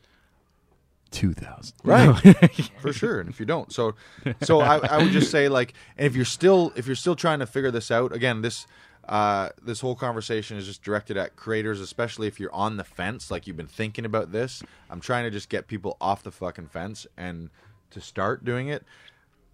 Two thousand. Right. for sure. And if you don't, so so I, I would just say like, and if you're still if you're still trying to figure this out, again, this uh, this whole conversation is just directed at creators, especially if you're on the fence, like you've been thinking about this. I'm trying to just get people off the fucking fence and to start doing it.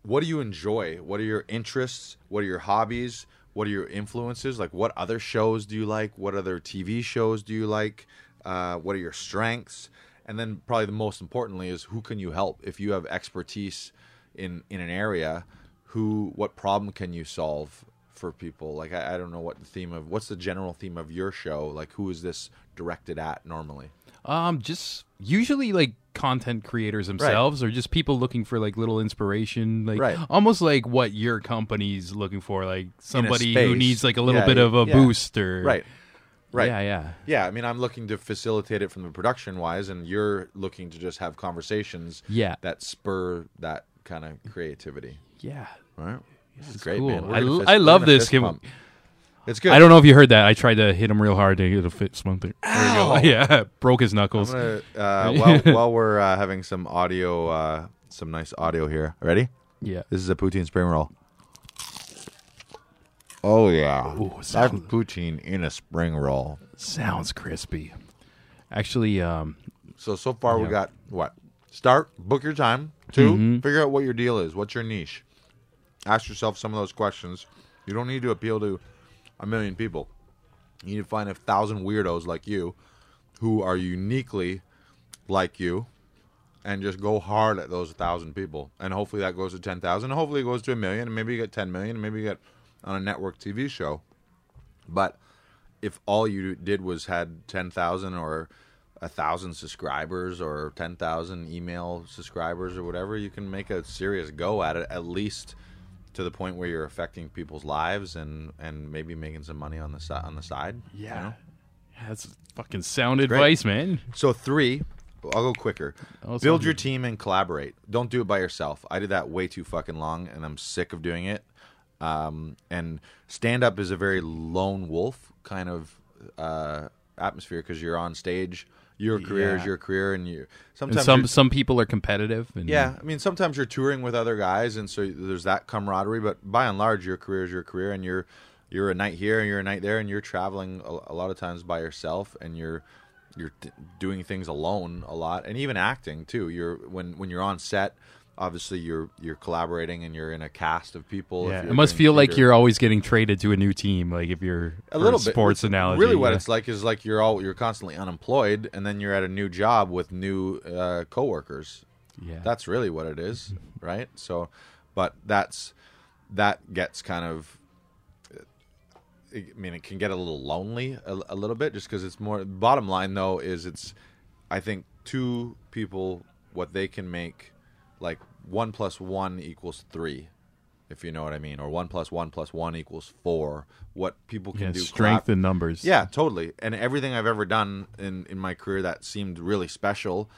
What do you enjoy? What are your interests? What are your hobbies? What are your influences? Like, what other shows do you like? What other TV shows do you like? Uh, what are your strengths? And then, probably the most importantly, is who can you help? If you have expertise in in an area, who, what problem can you solve for people? Like, I, I don't know what the theme of what's the general theme of your show. Like, who is this directed at normally? Um, just usually like content creators themselves, or just people looking for like little inspiration, like Right. almost like what your company's looking for, like somebody who needs like a little Yeah, bit of a yeah. boost, or Right. Right. Yeah, yeah. Yeah, I mean, I'm looking to facilitate it from the production wise, and you're looking to just have conversations Yeah. that spur that kind of creativity. Yeah. All right, this is great, cool. man. I fist- I love this. Can- bump. It's good. I don't know if you heard that. I tried to hit him real hard to get a fit something. There you go. Yeah, broke his knuckles. gonna uh, while while we're uh, having some audio, uh, some nice audio here. Ready? Yeah. This is a poutine spring roll. Oh yeah, Ooh, that's poutine in a spring roll. Sounds crispy. Actually, um, So so far we got what? Start, book your time. 2 Mhm. figure out what your deal is. What's your niche? Ask yourself some of those questions. You don't need to appeal to a million people. You need to find a thousand weirdos like you who are uniquely like you and just go hard at those thousand people. And hopefully that goes to 10,000. Hopefully it goes to a million. And maybe you get 10 million. And maybe you get on a network TV show. But if all you did was had 10,000 or a thousand subscribers or 10,000 email subscribers or whatever, you can make a serious go at it, at least to the point where you're affecting people's lives and, and maybe making some money on the, si- on the side. you yeah. know? That's fucking sound Great. advice, man. So three, I'll go quicker. Build your team and collaborate. Don't do it by yourself. I did that way too fucking long, and I'm sick of doing it. Um, and stand up is a very lone wolf kind of uh, atmosphere because you're on stage. Your career is your career, and you And sometimes some some people are competitive. And yeah, I mean, sometimes you're touring with other guys, and so there's that camaraderie. But by and large, your career is your career, and you're you're a night here, and you're a night there, and you're traveling a, a lot of times by yourself, and you're you're t- doing things alone a lot, and even acting too. You're when when you're on set. Obviously, you're you're collaborating and you're in a cast of people. if Yeah, it must feel like you're always getting traded to a new team. Like if you're a little bit sports analogy. Really, what yeah. it's like is like you're all you're constantly unemployed, and then you're at a new job with new uh, coworkers. yeah. That's really what it is, right? So, but that's that gets kind of. I mean, it can get a little lonely a, a little bit, just because it's more. Bottom line, though, is it's. I think two people what they can make, like one plus one equals three, if you know what I mean, or one plus one plus one equals four. What people can yeah, do strength in numbers. yeah, totally. And everything I've ever done in in my career that seemed really special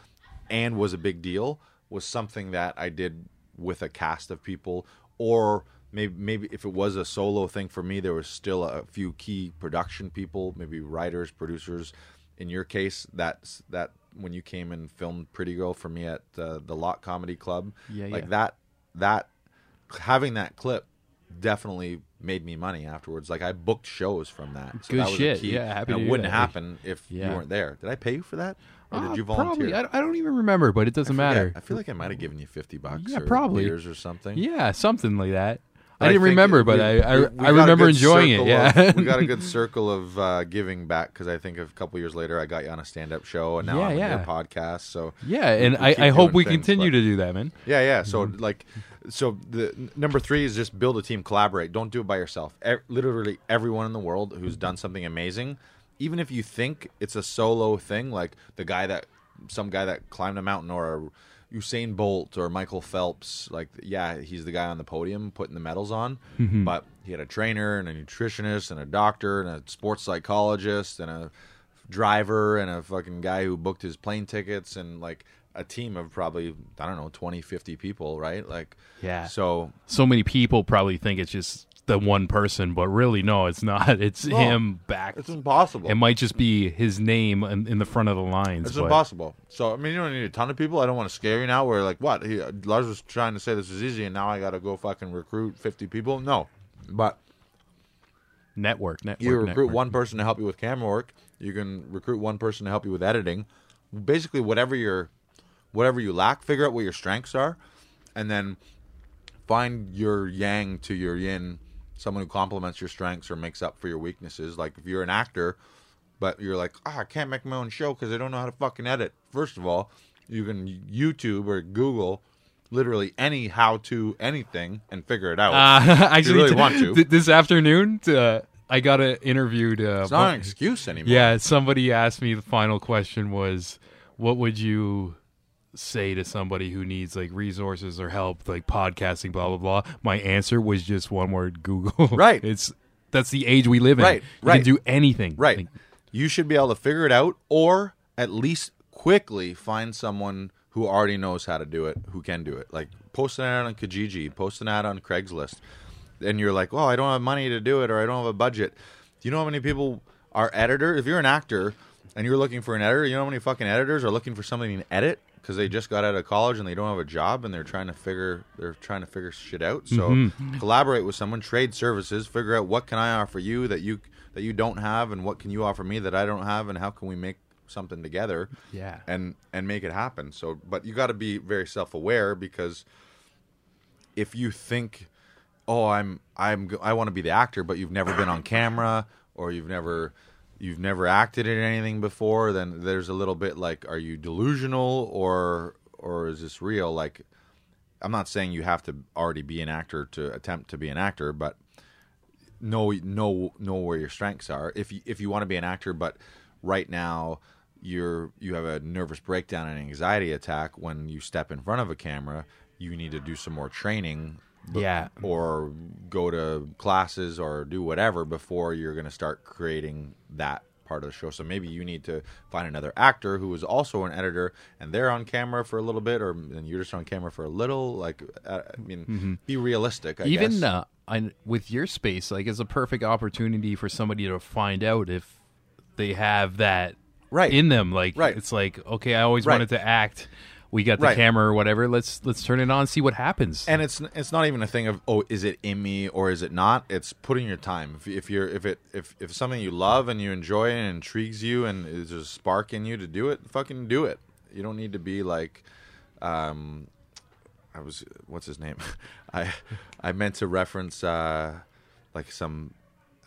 and was a big deal was something that I did with a cast of people or maybe maybe if it was a solo thing for me there was still a few key production people, maybe writers, producers. In your case, that's that when you came and filmed Pretty Girl for me at uh, the Lot Comedy Club, Yeah, like yeah. that that having that clip definitely made me money afterwards. Like I booked shows from that. So Good that shit. key. Yeah, happy And it wouldn't that. happen if Yeah. you weren't there. Did I pay you for that, or Uh, did you volunteer? Probably. I, I don't even remember, but it doesn't I matter. I feel like I might have given you fifty bucks. Yeah, or probably. beers or something. Yeah, something like that. I didn't remember, but we- I I, we- I remember enjoying it. Yeah, of- we got a good circle of uh, giving back because I think a couple years later I got you on a stand-up show and now Yeah, I'm on yeah. your podcast. So yeah, and I, I hope we things, continue but- to do that, man. Yeah, yeah. So Mm-hmm. like, so the number three is just build a team, collaborate. Don't do it by yourself. E- literally everyone in the world who's done something amazing, even if you think it's a solo thing, like the guy that some guy that climbed a mountain or a Usain Bolt or Michael Phelps, like yeah, he's the guy on the podium putting the medals on, Mm-hmm. but he had a trainer and a nutritionist and a doctor and a sports psychologist and a driver and a fucking guy who booked his plane tickets and like a team of probably I don't know 20 50 people right like Yeah. so So many people probably think it's just the one person, but really, no, it's not. It's No, him back. it's impossible It might just be his name in, in the front of the lines. it's but- impossible so I mean you don't need a ton of people I don't want to scare you now where like what he, uh, Lars was trying to say this is easy and now I got to go fucking recruit 50 people no but Network, network. you recruit network. one person to help you with camera work you can recruit one person to help you with editing basically whatever your whatever you lack figure out what your strengths are and then find your yang to your yin someone who complements your strengths or makes up for your weaknesses like if you're an actor but you're like oh, i can't make my own show because i don't know how to fucking edit first of all you can youtube or google literally any how to anything and figure it out Uh, actually, really t- want to. th- this afternoon, uh, I got a interviewed. Uh, it's not bu- an excuse anymore Yeah, somebody asked me the final question was, "What would you say to somebody who needs like resources or help, like podcasting, blah blah blah?" My answer was just one word: Google. Right. It's that's the age we live in. Right, You right. can do anything. Right. Like, you should be able to figure it out or at least quickly find someone who already knows how to do it, who can do it. Like post an ad on Kijiji, post an ad on Craigslist. And you're like, "Well, I don't have money to do it or I don't have a budget. Do you know how many people are editor? If you're an actor and you're looking for an editor, you know how many fucking editors are looking for something to edit because they just got out of college and they don't have a job and they're trying to figure they're trying to figure shit out. So mm-hmm. collaborate with someone, trade services, figure out what can I offer you that you that you don't have and what can you offer me that I don't have and how can we make something together Yeah. and and make it happen. So but you got to be very self-aware because if you think oh i'm i'm i want to be the actor but you've never been on camera or you've never you've never acted in anything before then there's a little bit like are you delusional or or is this real? Like i'm not saying you have to already be an actor to attempt to be an actor but know know know where your strengths are. If you if you want to be an actor but right now you're you have a nervous breakdown and anxiety attack when you step in front of a camera you need to do some more training Yeah. or go to classes or do whatever before you're going to start creating that part of the show so maybe you need to find another actor who is also an editor and they're on camera for a little bit or and you're just on camera for a little like uh, i mean be realistic I even guess. uh, I, with your space, like, it's a perfect opportunity for somebody to find out if they have that Right. in them. Like, Right. it's like, okay, I always Right. wanted to act. We got the Right. camera or whatever. Let's let's turn it on, see what happens. and it's it's not even a thing of oh is it in me or is it not it's putting your time if, if you're if it if if something you love and you enjoy and intrigues you and there's a spark in you to do it fucking do it you don't need to be like um i was what's his name i i meant to reference uh like some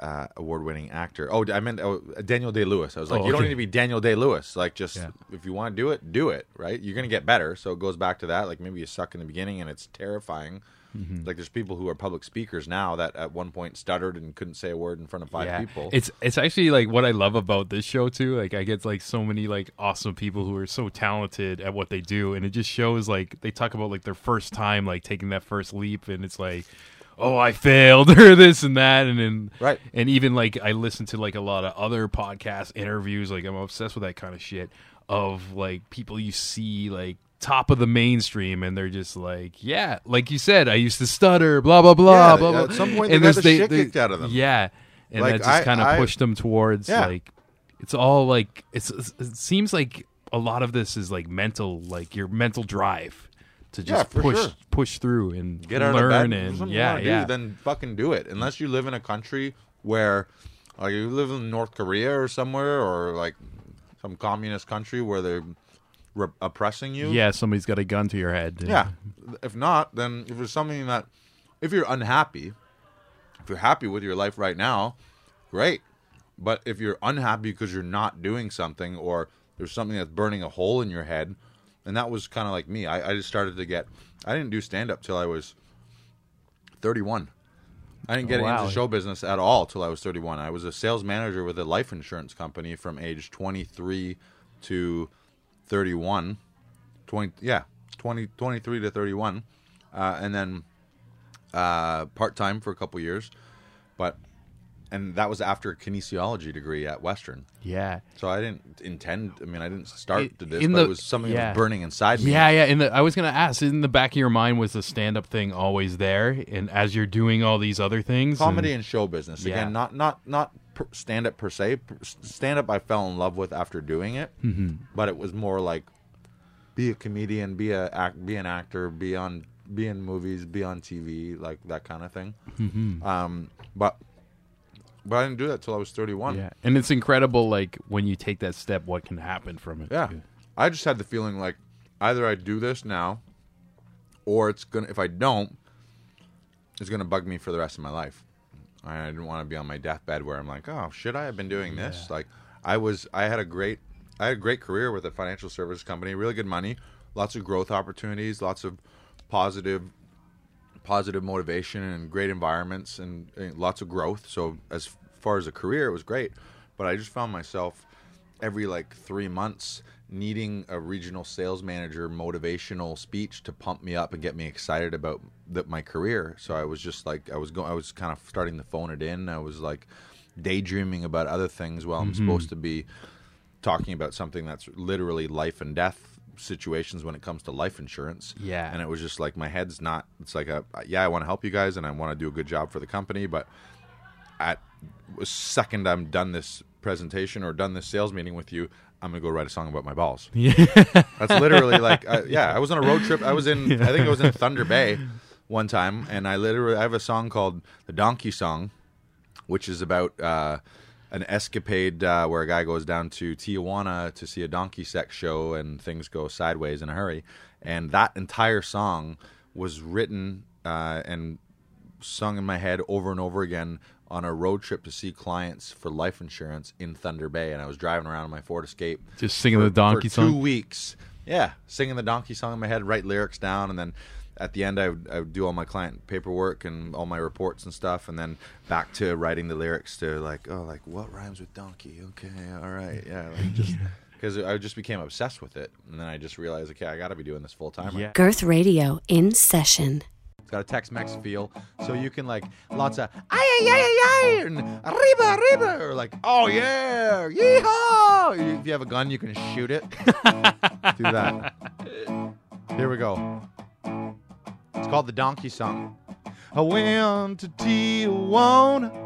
uh, award-winning actor. Oh, I meant oh, Daniel Day Lewis. I was like, Oh, you don't okay. need to be Daniel Day Lewis. Like, just Yeah. if you want to do it, do it. Right? You're gonna get better. So it goes back to that. Like maybe you suck in the beginning and it's terrifying. Mm-hmm. Like there's people who are public speakers now that at one point stuttered and couldn't say a word in front of five yeah. people. It's it's actually like what I love about this show too. Like I get like so many like awesome people who are so talented at what they do, and it just shows like they talk about like their first time like taking that first leap, and it's like. Oh, I failed, or this and that, and then Right. and even like I listen to like a lot of other podcast interviews. Like I'm obsessed with that kind of shit of like people you see like top of the mainstream, and they're just like, yeah, like you said, I used to stutter, blah blah blah, Yeah, blah blah. at some point they and got there's- the shit kicked out of them. Yeah, and Like, that just kind of pushed them towards Yeah. like it's all like it's it seems like a lot of this is like mental, like your mental drive to just for push sure. push through and get out learn of bed. And yeah, yeah. Do, then fucking do it. Unless you live in a country where, like, you live in North Korea or somewhere, or like some communist country where they're re- oppressing you. yeah, somebody's got a gun to your head. Yeah. If not, then if there's something that, if you're unhappy, if you're happy with your life right now, great. But if you're unhappy because you're not doing something or there's something that's burning a hole in your head, and that was kind of like me. I, I just started to get, I didn't do stand up till I was 31. I didn't get wow. into show business at all till I was 31. I was a sales manager with a life insurance company from age 23 to 31. 20 yeah 20 23 to 31 uh, and then uh, part-time for a couple years and that was after a kinesiology degree at western yeah. so i didn't intend i mean i didn't start I- to this but the- it was something that was burning inside me Yeah, yeah. In the, I was gonna ask, in the back of your mind was the stand-up thing always there, and as you're doing all these other things, comedy and, and show business Yeah. again not not not per, stand up per se stand up i fell in love with after doing it Mm-hmm. but it was more like be a comedian be a act be an actor be on be in movies be on tv like that kind of thing Mm-hmm. um but but i didn't do that till i was 31 yeah, and it's incredible, like when you take that step, what can happen from it. Yeah. I just had the feeling like either I do this now or it's going to if I don't it's going to bug me for the rest of my life. I didn't want to be on my deathbed where I'm like, "Oh, should I have been doing this?" Like I was I had a great I had a great career with a financial service company, really good money, lots of growth opportunities, lots of positive positive motivation and great environments and, and lots of growth. So as far as a career, it was great. But I just found myself every like three months needing a regional sales manager motivational speech to pump me up and get me excited about the, my career. So I was just like I was going. I was kind of starting to phone it in. I was like daydreaming about other things while I'm mm-hmm. supposed to be talking about something that's literally life and death situations when it comes to life insurance. Yeah. And it was just like my head's not it's like a yeah, I want to help you guys and I want to do a good job for the company, but at the second I'm done this presentation or done this sales meeting with you, I'm going to go write a song about my balls. Yeah, That's literally like, uh, yeah. I was on a road trip. I was in, I think I was in Thunder Bay one time, and I literally I have a song called the Donkey Song, which is about uh, an escapade uh, where a guy goes down to Tijuana to see a donkey sex show, and things go sideways in a hurry. And that entire song was written uh, and sung in my head over and over again on a road trip to see clients for life insurance in Thunder Bay, and I was driving around in my Ford Escape, Just singing for- the donkey song for Two song? weeks, yeah, singing the donkey song in my head, write lyrics down, and then at the end I would, I would do all my client paperwork and all my reports and stuff, and then back to writing the lyrics to like, oh, like what rhymes with donkey? Okay, all right, yeah, like just because I just became obsessed with it, and then I just realized, okay, I got to be doing this full time. Yeah. Girth Radio in session. It's got a Tex-Mex feel, so you can like lots of ay ay ay ay ay and arriba arriba or like oh yeah yeehaw. If you have a gun, you can shoot it. Do that. Here we go. It's called the Donkey Song. I went to Tijuana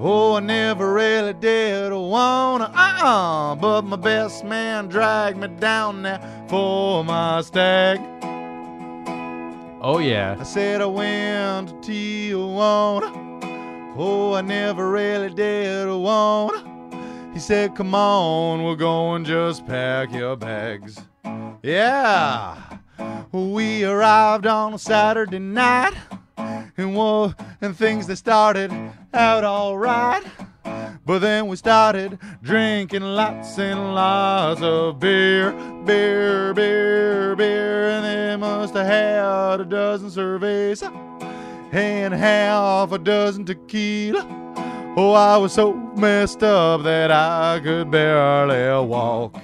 Oh, I never really did wanna, uh-uh, but my best man dragged me down there for my stag. Oh yeah. I said I went to Tijuana. Oh, I never really did wanna. He said, Come on, we're going, just pack your bags. Yeah. We arrived on a Saturday night, and whoa, and things that started out all right. But then we started drinking lots and lots of beer, beer, beer, beer, and they must have had a dozen cervezas and half a dozen tequila. Oh, I was so messed up that I could barely walk.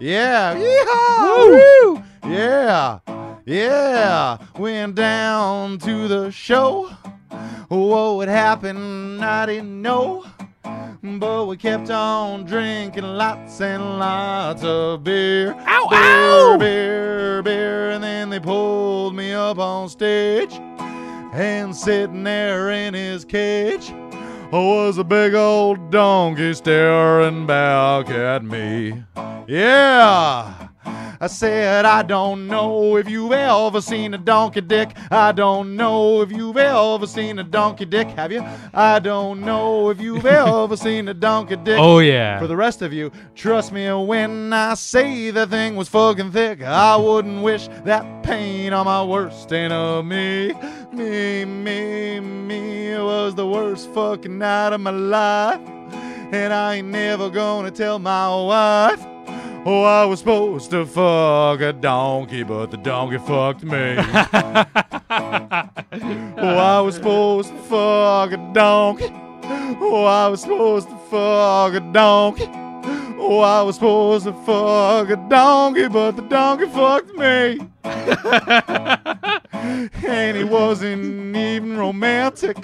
Yeah, yeehaw, woo! yeah, yeah. Went uh-huh. down to the show. What would happen, I didn't know. But we kept on drinking lots and lots of beer. Ow, beer, ow! beer, beer. And then they pulled me up on stage. And sitting there in his cage was a big old donkey staring back at me. Yeah. I said, I don't know if you've ever seen a donkey dick. I don't know if you've ever seen a donkey dick. Have you? I don't know if you've ever seen a donkey dick. Oh yeah. For the rest of you, trust me when I say the thing was fucking thick. I wouldn't wish that pain on my worst enemy. Me, me, me. It was the worst fucking night of my life. And I ain't never gonna tell my wife. Oh, I was supposed to fuck a donkey, but the donkey fucked me. oh, I was supposed to fuck a donkey. Oh, I was supposed to fuck a donkey. Oh, I was supposed to fuck a donkey, but the donkey fucked me. and he wasn't even romantic.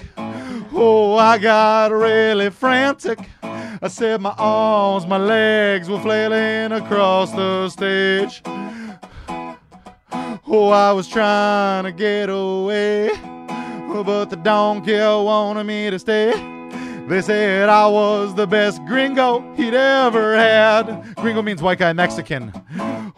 I got really frantic. I said my arms, my legs were flailing across the stage. Oh, I was trying to get away, but the donkey wanted me to stay. They said I was the best gringo he'd ever had. Gringo means white guy Mexican.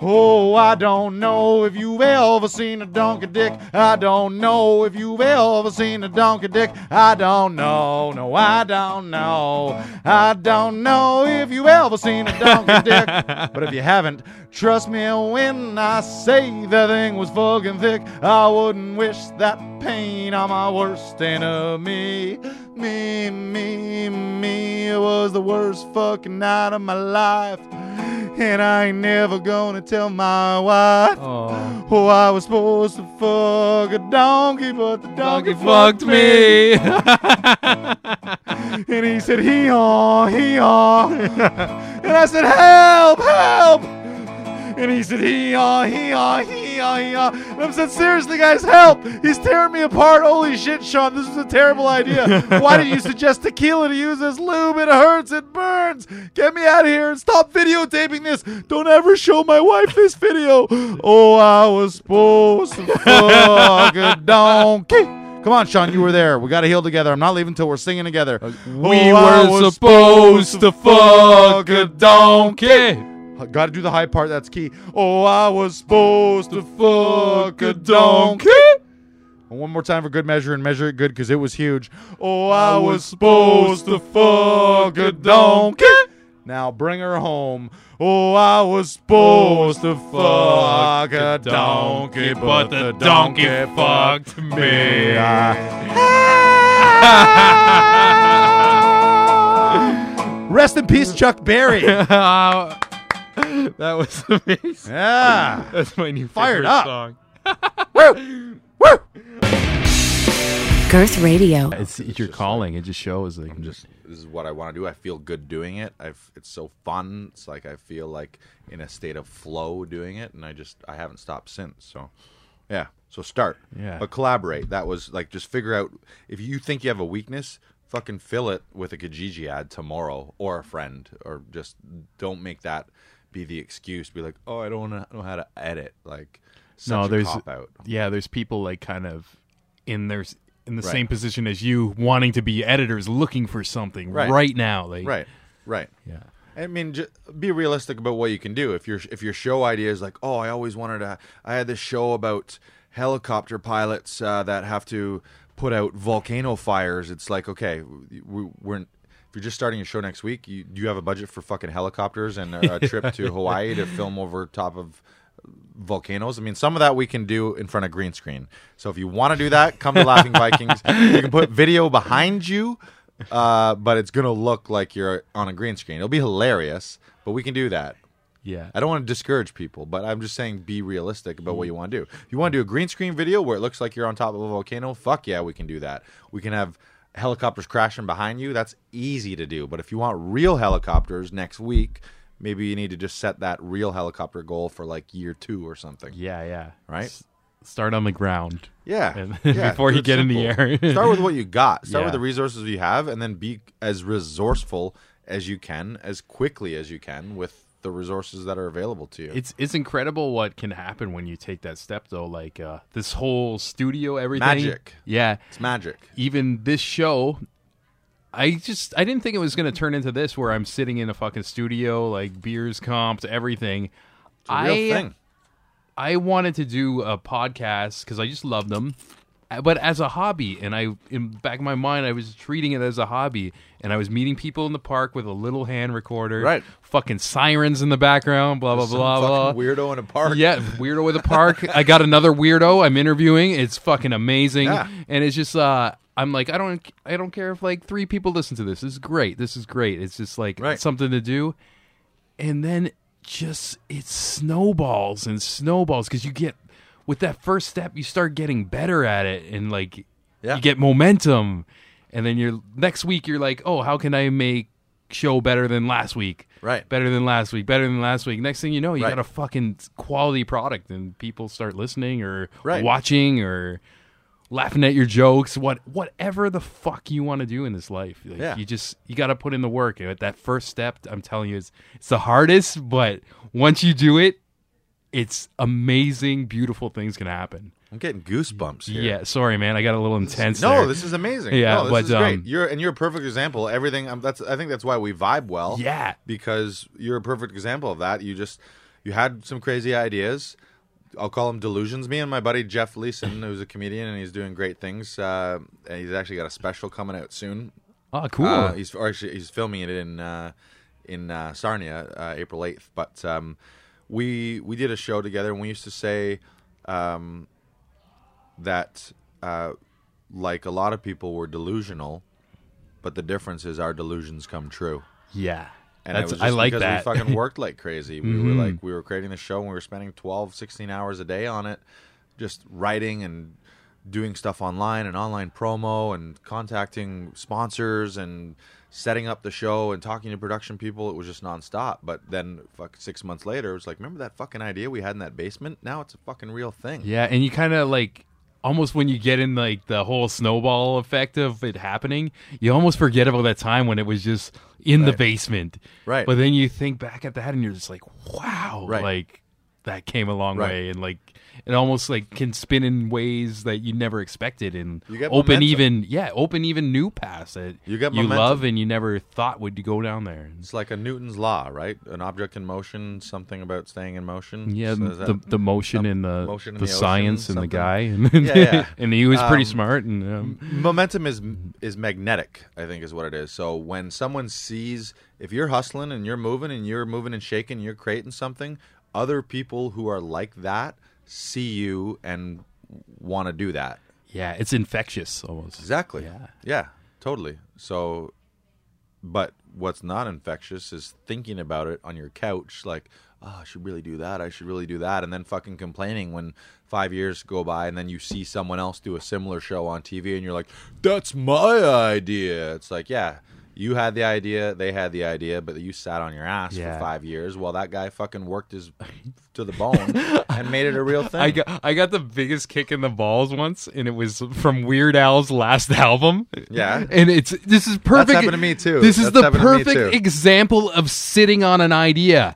Oh, I don't know if you've ever seen a donkey dick. I don't know if you've ever seen a donkey dick. I don't know, no, I don't know. I don't know if you've ever seen a donkey dick. But if you haven't, trust me when I say the thing was fucking thick. I wouldn't wish that pain on my worst enemy. Me, me, me. It was the worst fucking night of my life. And I ain't never gonna tell my wife. Oh. Oh, I was supposed to fuck a donkey, but the donkey, Donkey fucked me. and he said, hee haw, hee haw. and I said, help, help. And he said, hee haw, hee haw, hee haw, hee haw. And I said, seriously, guys, help. He's tearing me apart. Holy shit, Sean, this is a terrible idea. Why did you suggest tequila to use as lube? It hurts, it burns. Get me out of here and stop videotaping this. Don't ever show my wife this video. Oh, I was supposed to fuck a donkey. Come on, Sean, you were there. We got to heal together. I'm not leaving until we're singing together. we Oh, were supposed to fuck a donkey. Got to do the high part. That's key. Oh, I was supposed to fuck a donkey. And One more time for good measure and measure it good because it was huge. Oh, I was supposed to fuck a donkey. Now bring her home. Oh, I was supposed to fuck a donkey, but the donkey fucked me. Rest in peace, Chuck Berry. Uh, that was amazing. Yeah. That's my new Fired favorite up. song. Woo! Woo! Girth Radio. It's, it's your calling. It just shows like just this is what I want to do. I feel good doing it. I've it's so fun. It's like I feel like in a state of flow doing it, and I just I haven't stopped since. So, yeah. So start. Yeah. But collaborate. That was like just figure out if you think you have a weakness, fucking fill it with a Kijiji ad tomorrow or a friend, or just don't make that be the excuse. Be like, oh, I don't know know how to edit. Like, such no, there's yeah, there's people like kind of in their in the Right. same position as you, wanting to be editors, looking for something Right. right, now. Like, Right. Right. Yeah. I mean, j- be realistic about what you can do. If your if your show idea is like, oh, I always wanted to. I had this show about helicopter pilots uh, that have to put out volcano fires. It's like, okay, we, we're if you're just starting a show next week, you do you have a budget for fucking helicopters and a, a trip to Hawaii to film over top of volcanoes. I mean, some of that we can do in front of green screen. So if you want to do that, come to Laughing Vikings. You can put video behind you, uh, but it's gonna look like you're on a green screen. It'll be hilarious, but we can do that. Yeah. I don't want to discourage people, but I'm just saying be realistic about what you want to do. If you want to do a green screen video where it looks like you're on top of a volcano, fuck yeah, we can do that. We can have helicopters crashing behind you. That's easy to do. But if you want real helicopters next week, maybe you need to just set that real helicopter goal for like year two or something. Yeah, yeah. Right? S- start on the ground. Yeah. Yeah. before you get in the air. Start with what you got. Start Yeah. with the resources you have, and then be as resourceful as you can, as quickly as you can, with the resources that are available to you. It's it's incredible what can happen when you take that step though. Like uh, this whole studio, everything. Magic. Yeah. it's magic. Even this show, I just I didn't think it was going to turn into this where I'm sitting in a fucking studio, like beers comped, everything. It's a real I thing. I wanted to do a podcast because I just love them, but as a hobby. And I, in back of my mind, I was treating it as a hobby. And I was meeting people in the park with a little hand recorder, Right. Fucking sirens in the background, blah blah Some blah blah. weirdo in a park. Yeah, weirdo with a park. I got another weirdo I'm interviewing. It's fucking amazing. Yeah. And it's just uh I'm like I don't I don't care if like 3 people listen to this. This is great. This is great. It's just like Right. something to do. And then just it snowballs and snowballs cuz you get with that first step you start getting better at it and like Yeah. you get momentum and then you're next week you're like, "Oh, how can I make show better than last week?" Right. better than last week, better than last week. Next thing you know, you Right. got a fucking quality product, and people start listening or Right. watching or laughing at your jokes. What whatever the fuck you want to do in this life, like, Yeah. you just you got to put in the work. That first step, I'm telling you, is it's the hardest, but once you do it, it's amazing. Beautiful things can happen. I'm getting goosebumps here. Yeah, sorry, man, I got a little intense. No, there. this is amazing. Yeah, no, this but, is great. um, You're and you're a perfect example. Everything. Um, that's. I think that's why we vibe well. Yeah. because you're a perfect example of that. You just you had some crazy ideas. I'll call them delusions. Me and my buddy Jeff Leeson, who's a comedian and he's doing great things. Uh, and he's actually got a special coming out soon. oh cool. Uh, he's actually he's filming it in uh, in uh, Sarnia, uh, April eighth. But um, we we did a show together, and we used to say um, that uh, like a lot of people were delusional, but the difference is our delusions come true. yeah, And That's, it was I like because that. we fucking worked like crazy. We were Mhm. like we were creating the show and we were spending 12, 16 hours a day on it, just writing and doing stuff online and online promo and contacting sponsors and setting up the show and talking to production people. It was just nonstop. But then, fuck, six months later, it was like, remember that fucking idea we had in that basement? Now it's a fucking real thing. Yeah, and you kind of like almost when you get in like the whole snowball effect of it happening, you almost forget about that time when it was just in the basement. Right. But then you think back at that and you're just like, wow, Right. like that came a long Right. way and like it almost like can spin in ways that you never expected and You get open momentum. even yeah, open even new paths that You get you love and you never thought would go down there. It's like a Newton's law, right? An object in motion, something about staying in motion. Yeah, So the the motion and the motion the, the ocean, science and the guy, and, Yeah, yeah. and he was pretty Um, smart. And um, momentum is is magnetic i think is what it is so when someone sees if you're hustling and you're moving and you're moving and shaking you're creating something other people who are like that see you and want to do that. Yeah, it's infectious almost. exactly. Yeah. yeah totally. So but what's not infectious is thinking about it on your couch like oh i should really do that. I should really do that. And then fucking complaining when five years go by and then you see someone else do a similar show on tv and you're like that's my idea. It's like yeah you had the idea they had the idea but you sat on your ass Yeah. for five years while that guy fucking worked his to the bone and made it a real thing I got I got the biggest kick in the balls once, and it was from Weird Al's last album. Yeah. and it's this is perfect. happened to me, too. This is That's the happened to me, perfect too. example of sitting on an idea.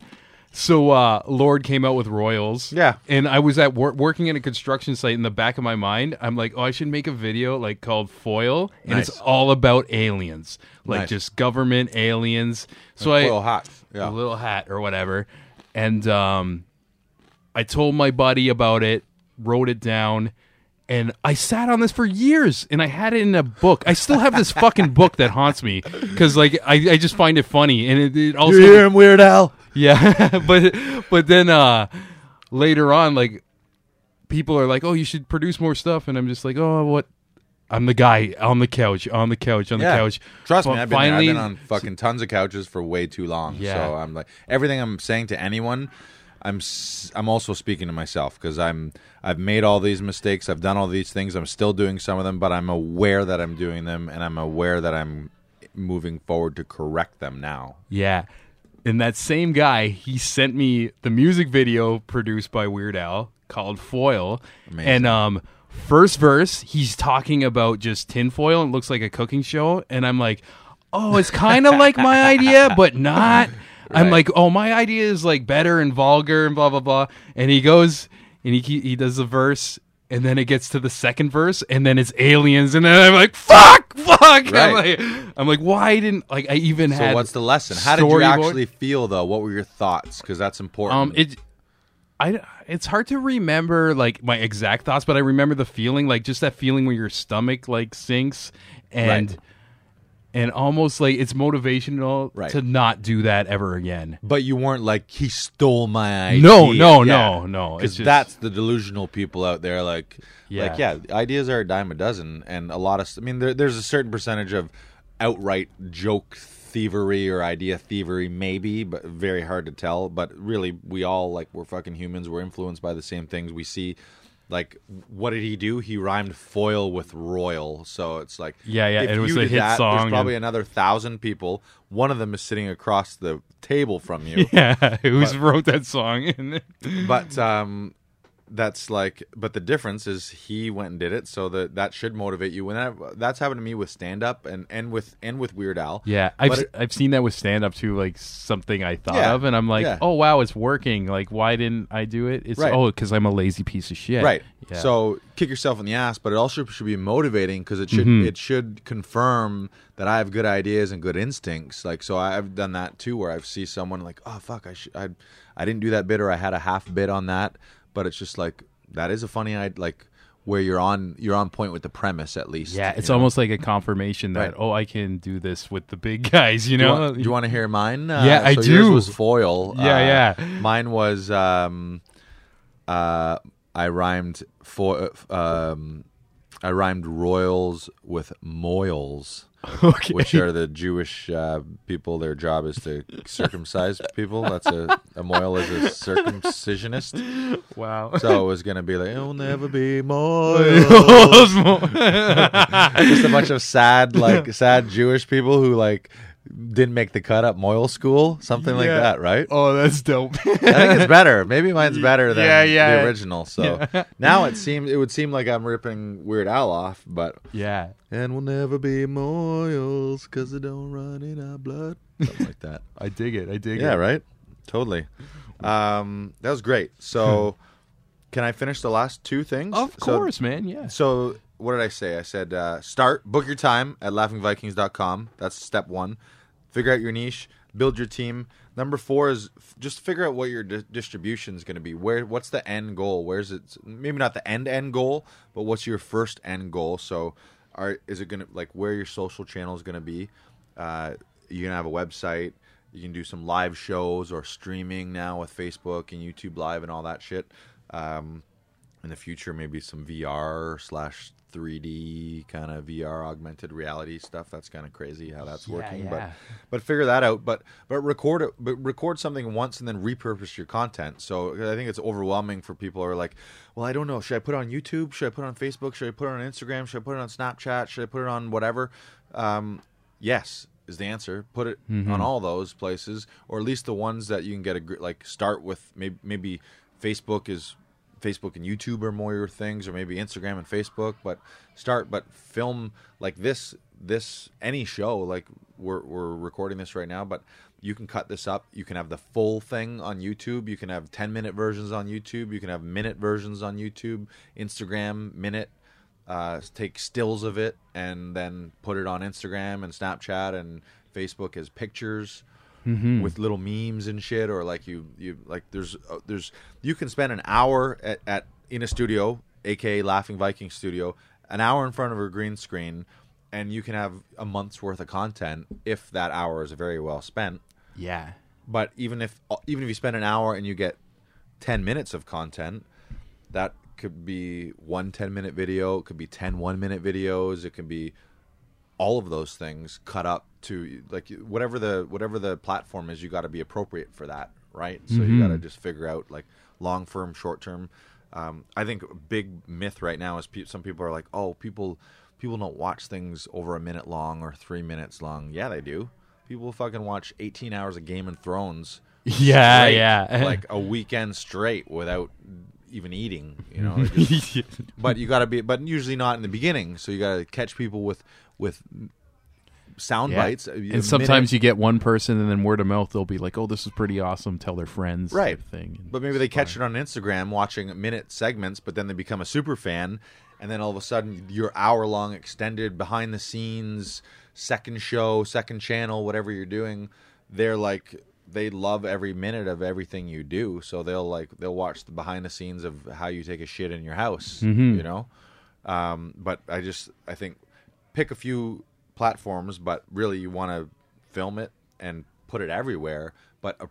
So uh, Lorde came out with Royals. Yeah. And I was at wor- working in a construction site in the back of my mind. I'm like, oh, I should make a video like called Foil, and Nice. it's all about aliens, like Nice. just government aliens. So I Foil hats. Yeah. a little hat or whatever. And um, I told my buddy about it, wrote it down, and I sat on this for years. And I had it in a book. I still have this fucking book that haunts me because, like, I, I just find it funny, and it, it also him, Weird Al? Yeah. but but then uh, later on, like, people are like, "Oh, you should produce more stuff," and I'm just like, "Oh, what." I'm the guy on the couch, on the couch, on the couch. Trust me, I've been, there. I've been on fucking tons of couches for way too long. Yeah. So I'm like everything I'm saying to anyone, I'm I'm also speaking to myself because I'm I've made all these mistakes. I've done all these things. I'm still doing some of them, but I'm aware that I'm doing them, and I'm aware that I'm moving forward to correct them now. Yeah. And that same guy, he sent me the music video produced by Weird Al called Foil. Amazing. And um first verse, he's talking about just tinfoil and it looks like a cooking show. And I'm like, oh, it's kind of like my idea, but not. I'm like, oh, my idea is like better and vulgar and blah blah blah. And he goes and he he does the verse. And then it gets to the second verse, and then it's aliens, and then I'm like, "Fuck, fuck!" I'm like, I'm like, why didn't like I even So what's the lesson? How did you actually feel though? What were your thoughts? Because that's important. Um, it, I, it's hard to remember like my exact thoughts, but I remember the feeling, like just that feeling where your stomach like sinks, and Right. And almost like it's motivational Right. to not do that ever again. But you weren't like he stole my idea. No, no, no, no. It's Because that's the delusional people out there. Like, Yeah. like yeah, ideas are a dime a dozen, and a lot of. I mean, there, there's a certain percentage of outright joke thievery or idea thievery, maybe, but very hard to tell. But really, we all like we're fucking humans. We're influenced by the same things we see. Like, what did he do? He rhymed foil with royal. So it's like, Yeah, yeah, it was a hit that, song There's and- probably another thousand people. One of them is sitting across the table from you. Yeah, who's But- wrote that song? but um that's like but the difference is he went and did it so that that should motivate you when that, that's happened to me with stand up and and with and with weird al yeah, I've it- I've seen that with stand up too, like something I thought Yeah, of, and I'm like, yeah. oh wow, it's working. Like, why didn't I do it? It's Right. oh, because I'm a lazy piece of shit. right Yeah. so kick yourself in the ass but it also should be motivating because it should Mhm. it should confirm that i have good ideas and good instincts like so i've done that too where i see someone like oh fuck i should i i didn't do that bit or i had a half bit on that but it's just like that is a funny idea like where you're on you're on point with the premise at least Yeah, you it's know? almost like a confirmation that Right. oh, I can do this with the big guys. You know? do you want to hear mine? Uh, Yeah, I so do. Yours was foil. Yeah, Uh, yeah. Mine was um, uh, I rhymed for um, I rhymed royals with moils, okay. which are the Jewish uh, people. Their job is to circumcise people. That's a a moil is a circumcisionist. wow. So it was gonna be like, "It'll never be moils." Just a bunch of sad, like sad Jewish people who like didn't make the cut up Moyle school, something like Yeah. that, right? oh, that's dope. I think it's better. Maybe mine's better than Yeah, yeah. the original. So now it seems it would seem like I'm ripping Weird Al off, but yeah. and we'll never be Moyles because it don't run in our blood, something like that. I dig it. I dig it. yeah, it. right. Totally. Um, that was great. So, can I finish the last two things? Of So- course, man. Yeah. so what did I say? I said uh, start, book your time at laughingvikings.com. That's step one. Figure out your niche, build your team. Number four is f- just figure out what your di- distribution is going to be. Where what's the end goal? Where's it? Maybe not the end end goal, but what's your first end goal? So, are is it going to like where your social channel is going to be? Uh, you're going to have a website. You can do some live shows or streaming now with Facebook and YouTube Live and all that shit. Um, in the future maybe some VR slash 3D kind of VR augmented reality stuff. That's kind of crazy how that's Yeah, working. yeah. But but figure that out. But but record it. But record something once and then repurpose your content. So I think it's overwhelming for people who are like, well, I don't know. Should I put it on YouTube? Should I put it on Facebook? Should I put it on Instagram? Should I put it on Snapchat? Should I put it on whatever? Um, yes is the answer. Put it on all those places, or at least the ones that you can get a like. Start with maybe maybe Facebook is Facebook and YouTube are more your things, or maybe Instagram and Facebook. But start, but film like this, this any show like we're we're recording this right now. But you can cut this up. You can have the full thing on YouTube. You can have 10 minute versions on YouTube. You can have minute versions on YouTube, Instagram, minute. Uh, take stills of it and then put it on Instagram and Snapchat and Facebook as pictures with little memes and shit. Or like you, you like there's uh, there's you can spend an hour at, at in a studio, aka Laughing Viking Studio, an hour in front of a green screen, and you can have a month's worth of content if that hour is very well spent Yeah. but even if even if you spend an hour and you get 10 minutes of content that could be one 10 minute video it could be 10 one minute videos it can be all of those things cut up to like whatever the whatever the platform is you got to be appropriate for that right? So you got to just figure out like long term short term. Um, i think a big myth right now is pe- some people are like oh people people don't watch things over a minute long or three minutes long. Yeah they do. People fucking watch 18 hours of game of thrones Yeah, straight, yeah. like a weekend straight without even eating you know? Just- but you got to be but usually not in the beginning so you got to catch people with with sound Yeah. bites a And sometimes minute. you get one person, and then word of mouth, they'll be like, "Oh, this is pretty awesome." Tell their friends, right type thing. But maybe they catch fine. it on instagram watching minute segments but then they become a super fan and then all of a sudden your hour long extended behind the scenes second show second channel whatever you're doing they're like they love every minute of everything you do so they'll like they'll watch the behind the scenes of how you take a shit in your house you know um, but i just i think pick a few platforms but really you want to film it and put it everywhere but uh,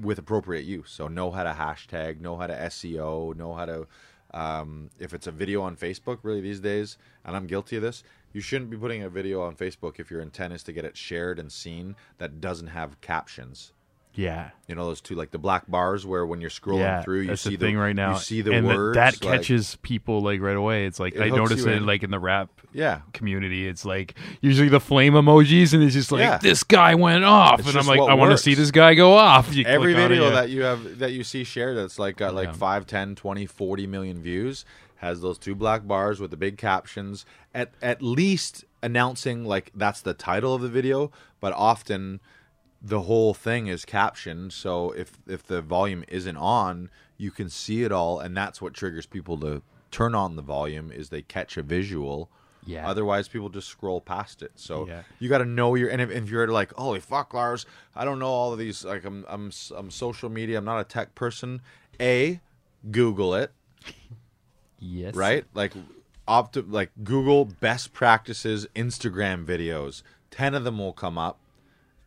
with appropriate use. So know how to hashtag, know how to SEO, know how to um, if it's a video on Facebook, really these days, and I'm guilty of this, you shouldn't be putting a video on Facebook if your intent is to get it shared and seen that doesn't have captions. Yeah. You know those two like the black bars where when you're scrolling yeah, through you see the thing right now. you see the and that- words that, like- catches people like right away. It's like It I notice it in. like in the rap yeah community. It's like usually the flame emojis, and it's just like Yeah. this guy went off, It's and I'm like, I want to see this guy go off. You every on it, video yeah. that you have that you see shared that's like got like Yeah. five, ten, twenty, forty million 5 10 20 40 million views has those two black bars with the big captions at at least announcing like that's the title of the video but often the whole thing is captioned so if if the volume isn't on you can see it all and that's what triggers people to turn on the volume is they catch a visual. Yeah. otherwise people just scroll past it. So Yeah. you got to know your and if, if you're like holy fuck lars i don't know all of these like i'm i'm i'm social media i'm not a tech person. A google it. Yes, right? Like opt like google best practices instagram videos. 10 of them will come up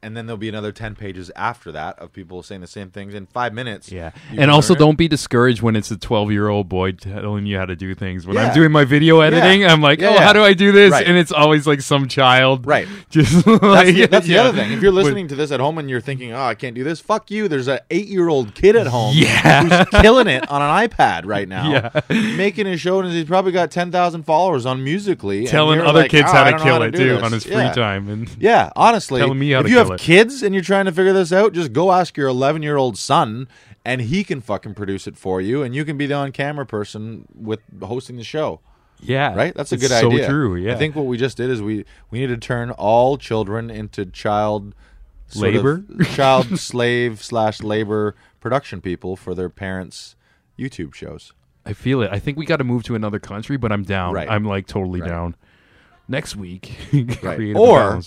and then there'll be another 10 pages after that of people saying the same things in five minutes Yeah, and also it. don't be discouraged when it's a 12 year old boy telling you how to do things. When Yeah. I'm doing my video editing, I'm like, Yeah, oh, yeah. how do I do this? Right. And it's always like some child, Right. Just That's, the, that's the other thing. If you're But- listening to this at home and you're thinking, "Oh, I can't do this," fuck you. There's an eight-year-old kid at home Yeah. who's killing it on an iPad right now, Yeah. making his show, and he's probably got ten thousand followers on Musical.ly, telling other like, kids "Oh, how to kill to it too this." on his free Yeah. time, and Yeah, honestly, Telling me how to have it. kids and you're trying to figure this out, just go ask your 11 year old son, and he can fucking produce it for you, and you can be the on camera person with hosting the show. yeah, Right? That's a good so idea. So true. Yeah, I think what we just did is we we need to turn all children into child Labor? child slave slash labor production people for their parents' YouTube shows. I feel it. I think we got to move to another country, but I'm down. Right. I'm like totally Right. down. Next week, Right. Or-.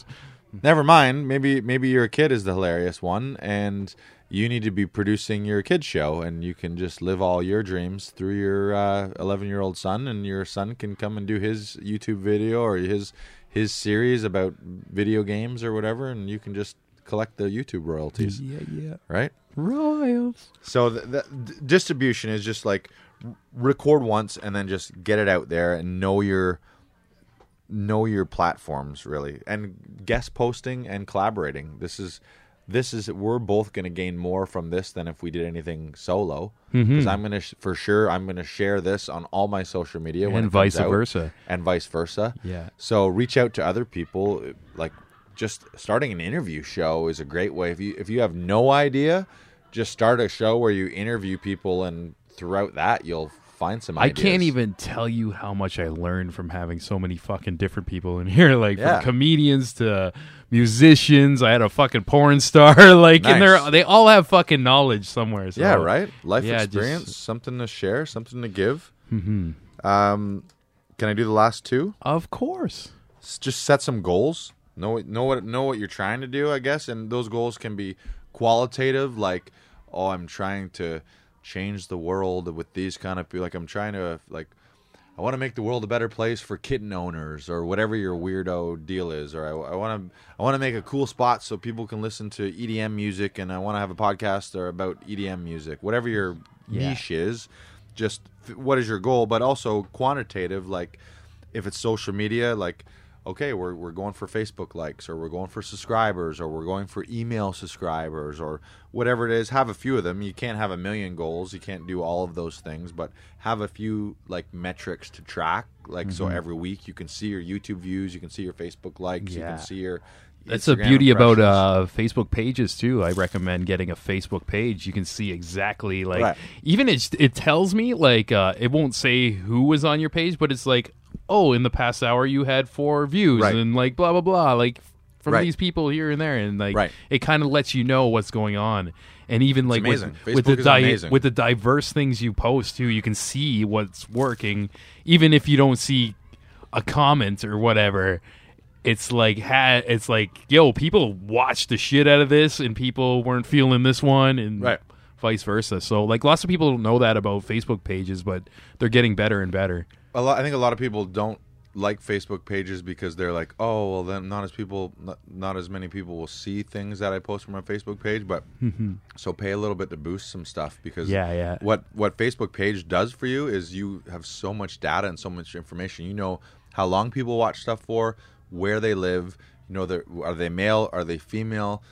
Never mind. Maybe maybe your kid is the hilarious one, and you need to be producing your kid's show, and you can just live all your dreams through your uh, eleven year old son, and your son can come and do his YouTube video or his his series about video games or whatever, and you can just collect the YouTube royalties, yeah, yeah, right? Royals. So the, the d- distribution is just like record once and then just get it out there and know your know your platforms really and guest posting and collaborating. This is this is we're both going to gain more from this than if we did anything solo because Mm-hmm. I'm going to sh- for sure I'm going to share this on all my social media And vice out, versa. and vice versa. Yeah. So reach out to other people. Like just starting an interview show is a great way. If you if you have no idea, just start a show where you interview people, and throughout that you'll find some. I can't even tell you how much I learned from having so many fucking different people in here, like Yeah. from comedians to musicians. I had a fucking porn star, like, and they're they all have fucking knowledge somewhere. So. Yeah, right. Life yeah, just- experience, something to share, something to give. Mm-hmm. Um, can I do the last two? Of course. Just set some goals. Know know what know what you're trying to do, I guess, and those goals can be qualitative, like, oh, I'm trying to change the world with these kind of people. Like, I'm trying to like. I want to make the world a better place for kitten owners, or whatever your weirdo deal is, or I I want to I want to make a cool spot so people can listen to EDM music, and I want to have a podcast or about EDM music, whatever your Yeah. niche is. Just what is your goal, but also quantitative, like if it's social media, like okay, we're we're going for Facebook likes, or we're going for subscribers, or we're going for email subscribers, or whatever it is. Have a few of them. You can't have a million goals. You can't do all of those things, but have a few like metrics to track. Like so, every week you can see your YouTube views, you can see your Facebook likes, you can see your. That's the beauty about uh, Facebook pages too. I recommend getting a Facebook page. You can see exactly like Right. even it it tells me like uh, it won't say who was on your page, but it's like oh, in the past hour you had four views Right. and like blah blah blah like from Right. these people here and there and like Right. it kind of lets you know what's going on. And even like with, with the di- with the diverse things you post too, you can see what's working, even if you don't see a comment or whatever it's like ha- it's like yo people watched the shit out of this and people weren't feeling this one and Right. vice versa so like lots of people don't know that about facebook pages but they're getting better and better a lot, I think a lot of people don't like Facebook pages because they're like, oh, well, then not as people, not, not as many people will see things that I post from my Facebook page. But mm-hmm. so pay a little bit to boost some stuff because Yeah, yeah. What what Facebook page does for you is you have so much data and so much information. You know how long people watch stuff for, where they live. You know, are they male? Are they female?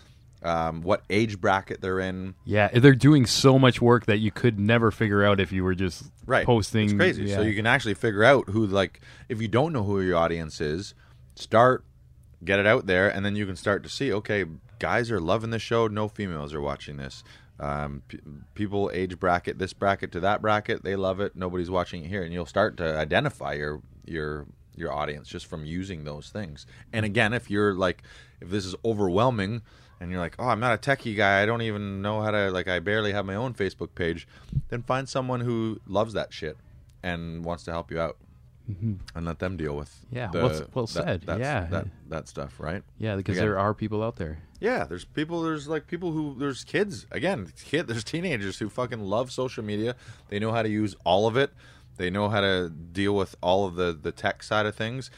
Um, what age bracket they're in? yeah they're doing so much work that you could never figure out if you were just right. Posting. it's crazy. So you can actually figure out who like if you don't know who your audience is start get it out there and then you can start to see okay guys are loving the show. No females are watching this. Um, p- people age bracket this bracket to that bracket. They love it. Nobody's watching it here. And you'll start to identify your your your audience just from using those things. And again if you're like if this is overwhelming and you're like, oh, I'm not a techie guy. I don't even know how to like. I barely have my own Facebook page. Then find someone who loves that shit and wants to help you out, mm-hmm. and let them deal with. Yeah, the- well well that- said. Yeah. that that stuff, right? yeah because Again. there are people out there Yeah, there's people. There's like people who there's kids again. Kid, there's teenagers who fucking love social media. They know how to use all of it. They know how to deal with all of the the tech side of things,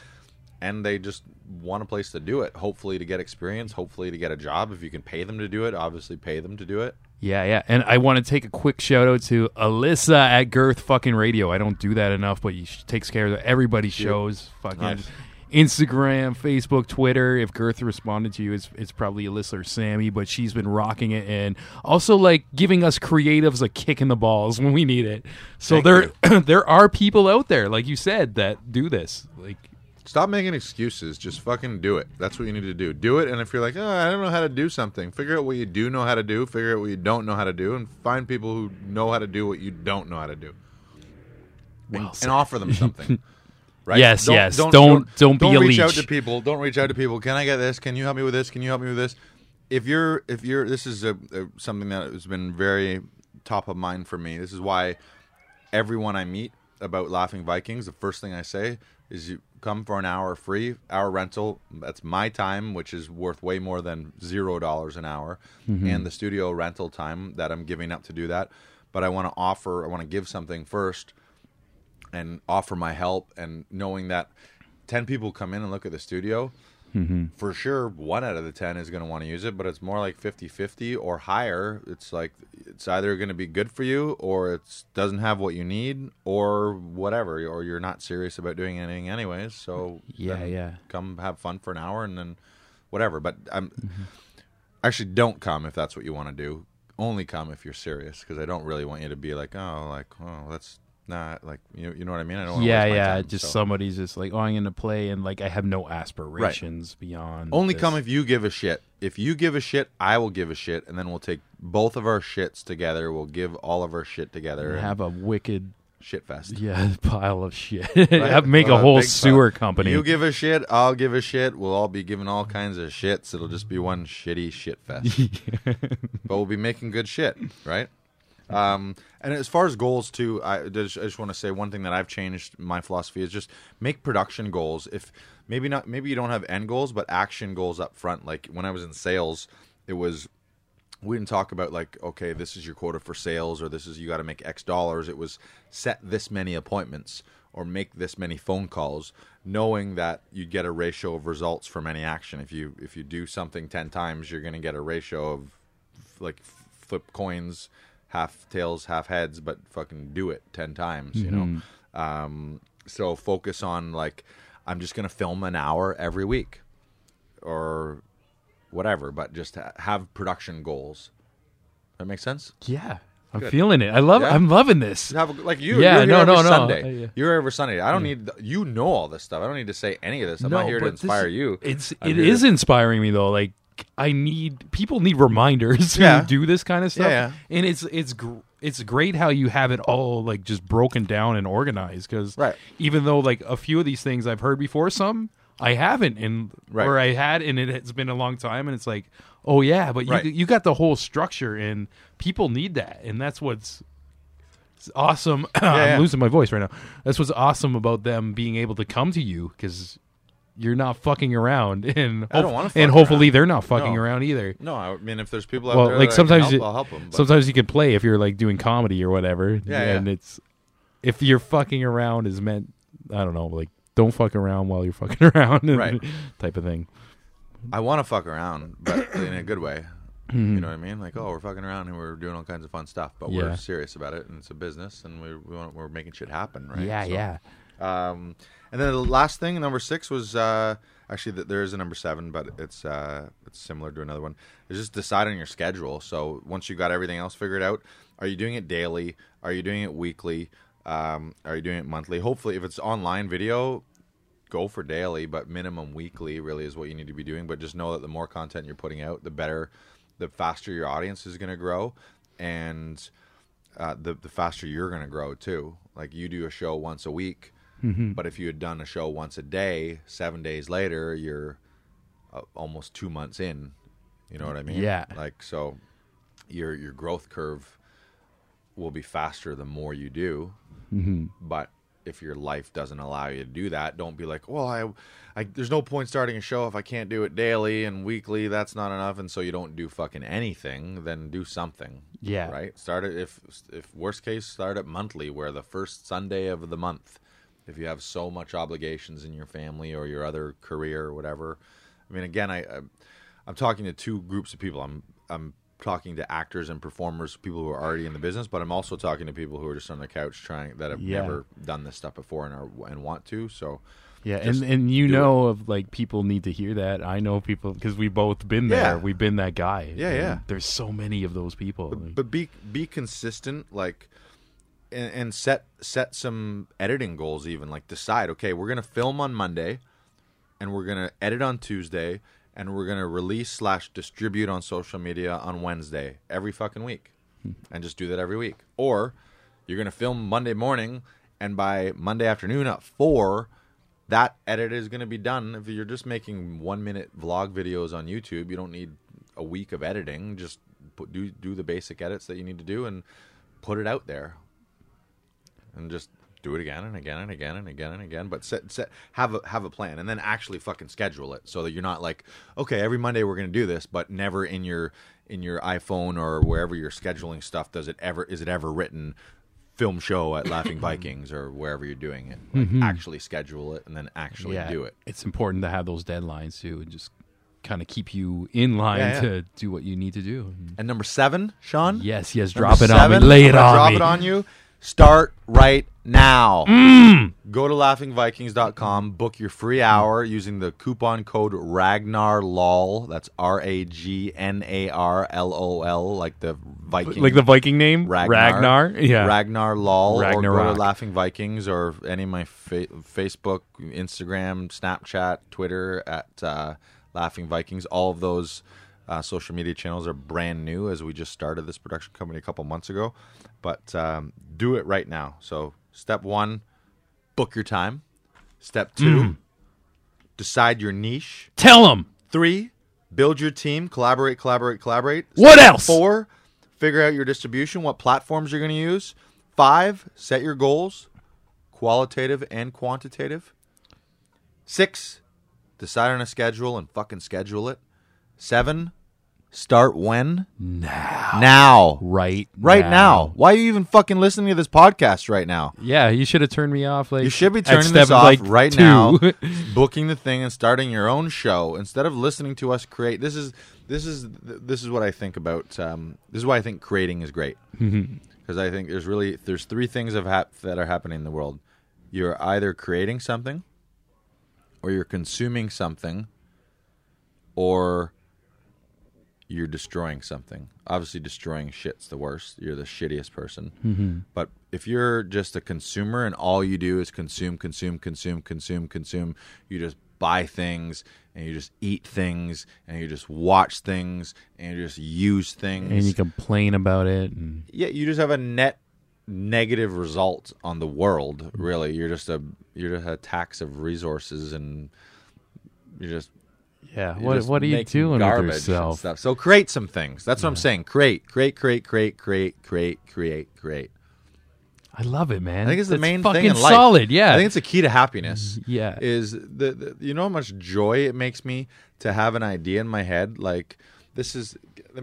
and they just want a place to do it. Hopefully, to get experience. Hopefully, to get a job. If you can pay them to do it, obviously pay them to do it. Yeah, yeah. And I want to take a quick shout out to Alyssa at Girth fucking Radio. I don't do that enough, but she takes care of everybody's shows. Fucking Nice. Instagram, Facebook, Twitter. If Girth responded to you, it's, it's probably Alyssa or Sammy, but she's been rocking it and also like giving us creatives a kick in the balls when we need it. So Thank there there are people out there, like you said, that do this. Like Stop making excuses. Just fucking do it. That's what you need to do. Do it. And if you're like, oh, I don't know how to do something, figure out what you do know how to do. Figure out what you don't know how to do, and find people who know how to do what you don't know how to do. and, Well said. and offer them something. Right? Yes, yes. Don't- don't be a reach out to people. Don't reach out to people. Can I get this? Can you help me with this? Can you help me with this? If you're, if you're, this is a, a something that has been very top of mind for me. This is why everyone I meet about Laughing Vikings, the first thing I say is you come for an hour free, hour rental. That's my time, which is worth way more than zero dollars an hour, mm-hmm. and the studio rental time that I'm giving up to do that. But I want to offer, I want to give something first and offer my help and knowing that 10 people come in and look at the studio Mm-hmm. for sure one out of the 10 is going to want to use it but it's more like 50-50 or higher. It's like it's either going to be good for you or it doesn't have what you need or whatever or you're not serious about doing anything anyways so Yeah, yeah. come have fun for an hour and then whatever. But i'm mm-hmm. actually don't come if that's what you want to do. Only come if you're serious because i don't really want you to be like oh like oh that's not like you, you know what i mean i don't yeah, yeah. time, just so. somebody's just like, oh, I'm gonna play, and like I have no aspirations beyond. Only this. come if you give a shit. If you give a shit, I will give a shit, and then we'll take both of our shits together. We'll give all of our shit together. and have a wicked shit fest. Yeah, pile of shit. Right? Make a whole sewer pile. company. You give a shit, I'll give a shit. We'll all be giving all kinds of shits. It'll just be one shitty shit fest. but we'll be making good shit, right? Um, and as far as goals too, I just, I just want to say one thing that I've changed my philosophy is just make production goals. If maybe not, maybe you don't have end goals, but action goals up front. Like when I was in sales, it was we didn't talk about like okay this is your quota for sales or this is you got to make x dollars it was set this many appointments or make this many phone calls knowing that you get a ratio of results from any action if you if you do something 10 times you're going to get a ratio of like flip coins half tails half heads but fucking do it 10 times you know um, so focus on like i'm just going to film an hour every week or whatever, but just ha- have production goals. That makes sense. yeah, I'm Good. feeling it. I love. Yeah? I'm loving this. Have a- like you. Yeah, no, every no, no. Sunday. Uh, yeah. You're every Sunday. I don't need. You know all this stuff. I don't need to say any of this. I'm no, not here to but this- inspire you. It's I'm it is to- inspiring me though. Like I need people need reminders to Yeah. do this kind of stuff. Yeah, And it's it's gr- it's great how you have it all like just broken down and organized because Right. even though like a few of these things I've heard before, some I haven't, and Right. or I had, and it has been a long time, and it's like, oh yeah, but Right. you you got the whole structure, and people need that, and that's what's it's awesome. yeah. I'm losing my voice right now. That's what's awesome about them being able to come to you because you're not fucking around, and I don't and hopefully around. they're not fucking No. around either. No, I mean if there's people out Well, there like that I can sometimes help, you, I'll help them. But sometimes you can play if you're like doing comedy or whatever. Yeah, and yeah. it's if you're fucking around is meant. I don't know, like don't fuck around while you're fucking around, Right. Type of thing. I want to fuck around, but in a good way. Mm-hmm. You know what I mean? Like, oh, we're fucking around and we're doing all kinds of fun stuff, but Yeah. we're serious about it, and it's a business, and we, we want, we're making shit happen, right? Yeah, So- yeah. Um, and then the last thing, number six, was uh, actually th- there is a number seven, but it's uh, it's similar to another one. Is just decide on your schedule. So once you got everything else figured out, are you doing it daily? Are you doing it weekly? Um, are you doing it monthly? Hopefully, if it's online video, go for daily, but minimum weekly really is what you need to be doing. But just know that the more content you're putting out, the better, the faster your audience is going to grow, and uh, the the faster you're going to grow too. Like you do a show once a week, Mm-hmm. but if you had done a show once a day, seven days later, you're uh, almost two months in. You know what I mean? Yeah. Like so, your your growth curve will be faster the more you do. Mm-hmm. But if your life doesn't allow you to do that, don't be like, well, I, I, there's no point starting a show if I can't do it daily and weekly. That's not enough, and so you don't do fucking anything. Then do something. Yeah. Right. Start it if if worst case, start it monthly, where the first Sunday of the month. If you have so much obligations in your family or your other career or whatever, I mean, again, I, I I'm talking to two groups of people. I'm I'm talking to actors and performers, people who are already in the business, but I'm also talking to people who are just on the couch trying that have Yeah. never done this stuff before and are and want to. So Yeah, and and you know of like people need to hear that. I know people because we've both been there. Yeah. We've been that guy. Yeah, yeah. There's so many of those people. But, but be be consistent like and, and set set some editing goals even like decide okay we're gonna film on monday and we're gonna edit on tuesday and we're gonna release slash distribute on social media on wednesday every fucking week hmm. and just do that every week. Or you're gonna film monday morning and by monday afternoon at four that edit is going to be done. If you're just making one minute vlog videos on youtube you don't need a week of editing. Just put, do do the basic edits that you need to do and put it out there and just do it again and again and again and again and again but set, set have a have a plan and then actually fucking schedule it so that you're not like okay every monday we're going to do this but never in your in your iphone or wherever you're scheduling stuff does it ever is it ever written film show at laughing vikings or wherever you're doing it like mm-hmm. actually schedule it and then actually yeah, do it It's important to have those deadlines too, and just kind of keep you in line Yeah, yeah. to do what you need to do. and number seven sean Yes, yes. Number Drop it on me. Lay it gonna on drop me. it on you. Start right now. Mm. Go to laughingvikings.com, book your free hour using the coupon code Ragnar LOL. That's R A G N A R L O L, like the Viking. Like the Viking name Ragnar. Yeah. Ragnar LOL. Or go to Laughing Vikings or any of my fa- Facebook, Instagram, Snapchat, Twitter at uh, Laughing Vikings. All of those uh, social media channels are brand new as we just started this production company a couple months ago. But um, do it right now. So Step one, book your time. Step two, decide your niche. Tell them. Three, build your team. Collaborate, collaborate, collaborate. What else? Four, figure out your distribution, what platforms you're going to use. Five, set your goals, qualitative and quantitative. Six, decide on a schedule and fucking schedule it. Seven, start when? Now. Now. Right. Right now. Why are you even fucking listening to this podcast right now? Yeah, you should have turned me off. Like You should be turning this off like, right two. now, booking the thing and starting your own show instead of listening to us create. This is this is this is what I think about. Um, this is why I think creating is great because I think there's really there's three things of hap- that are happening in the world. You're either creating something, or you're consuming something, or you're destroying something. Obviously, destroying shit's the worst. You're the shittiest person. Mm-hmm. But if you're just a consumer and all you do is consume, consume, consume, consume, consume, you just buy things and you just eat things and you just watch things and you just use things. and you complain about it. And yeah, you just have a net negative result on the world. Really, you're just a you're just a tax of resources and you're just yeah, you're what what are you doing with garbage and yourself? Stuff. So create some things. That's what I'm saying. Create, create, create, create, create, create, create, create. I love it, man. I think it's the That's main fucking thing in life. solid. Yeah, I think it's a key to happiness. Mm-hmm, yeah. is the, the you know how much joy it makes me to have an idea in my head. Like this is,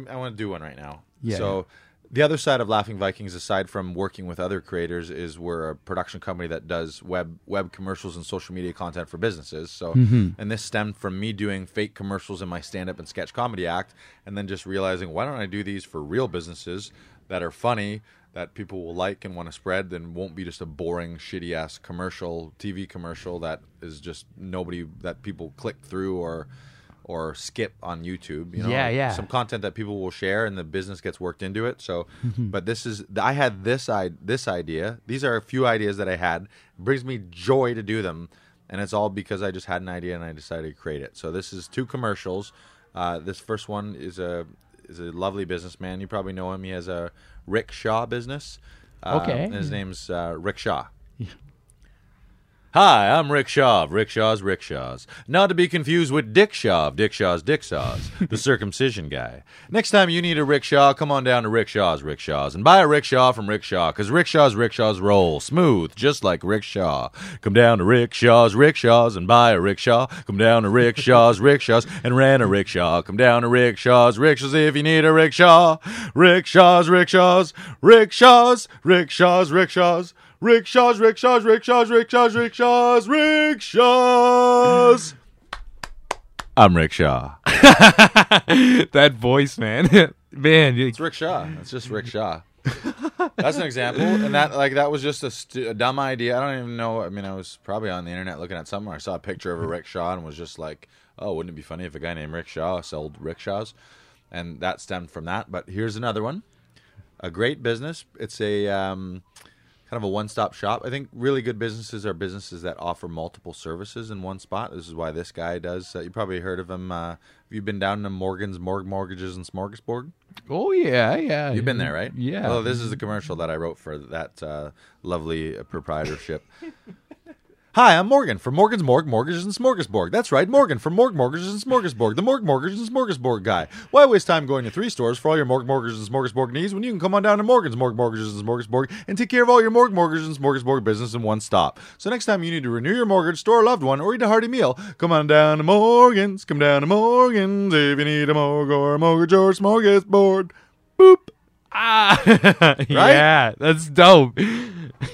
I want to do one right now. Yeah. So the other side of Laughing Vikings, aside from working with other creators, is we're a production company that does web web commercials and social media content for businesses. So, Mm-hmm. and this stemmed from me doing fake commercials in my stand up and sketch comedy act, and then just realizing why don't I do these for real businesses that are funny. That people will like and want to spread, then won't be just a boring, shitty ass commercial, TV commercial that is just nobody that people click through or or skip on YouTube. You know, Yeah, yeah. Some content that people will share and the business gets worked into it. So, but this is I had this I this idea. These are a few ideas that I had. It brings me joy to do them, and it's all because I just had an idea and I decided to create it. So this is two commercials. Uh, this first one is a is a lovely businessman. You probably know him. He has a rickshaw business. Uh, Okay. his name's uh, Rick Shaw. Hi, I'm Rick Shaw of Rick Shaw's Rickshaws. Not to be confused with Dick Shaw of Dick Shaw's Dick Saws, the circumcision guy. Next time you need a rickshaw, come on down to Rick Shaw's Rickshaws and buy a rickshaw from Rick Shaw, because Rick Shaw's Rickshaws roll smooth, just like Rick Shaw. Come down to Rick Shaw's Rickshaws and buy a rickshaw. Come down to Rick Shaw's Rickshaws and rent a rickshaw. Come down to Rick Shaw's Rickshaws if you need a rickshaw. Rickshaws, rickshaws, rickshaws, rickshaws, rickshaws. Rickshaws, rickshaws, rickshaws, rickshaws, rickshaws, rickshaws. Rickshaws. I'm Rick Shaw. that voice, man. man, you- It's Rick Shaw. It's just Rick Shaw. That's an example, and that like that was just a, stu- a dumb idea. I don't even know. I mean, I was probably on the internet looking at somewhere. I saw a picture of a Rick Shaw and was just like, "Oh, wouldn't it be funny if a guy named Rick Shaw sold rickshaws?" And that stemmed from that. But here's another one. A great business. It's a um, kind of a one-stop shop. I think really good businesses are businesses that offer multiple services in one spot. This is why this guy does. Uh, you probably heard of him. Uh, have you been down to Morgan's Morgue Mortgages and Smorgasbord? oh yeah, yeah. You've been there, right? Yeah. Well, this is the commercial that I wrote for that uh, lovely proprietorship. Hi, I'm Morgan from Morgan's Morgue Mortgages and Smorgasbord. That's right, Morgan from Morgue Mortgages and Smorgasbord, the Morgue Mortgages and Smorgasbord guy. Why waste time going to three stores for all your Morgue Mortgages and Smorgasbord needs when you can come on down to Morgan's Morgue Mortgages and Smorgasbord and take care of all your Morgue Mortgages and Smorgasbord business in one stop. So next time you need to renew your mortgage, store a loved one, or eat a hearty meal, come on down to Morgan's. Come down to Morgan's if you need a mortgage or a mortgage or a smorgasbord. Boop. Ah, right? yeah, that's dope.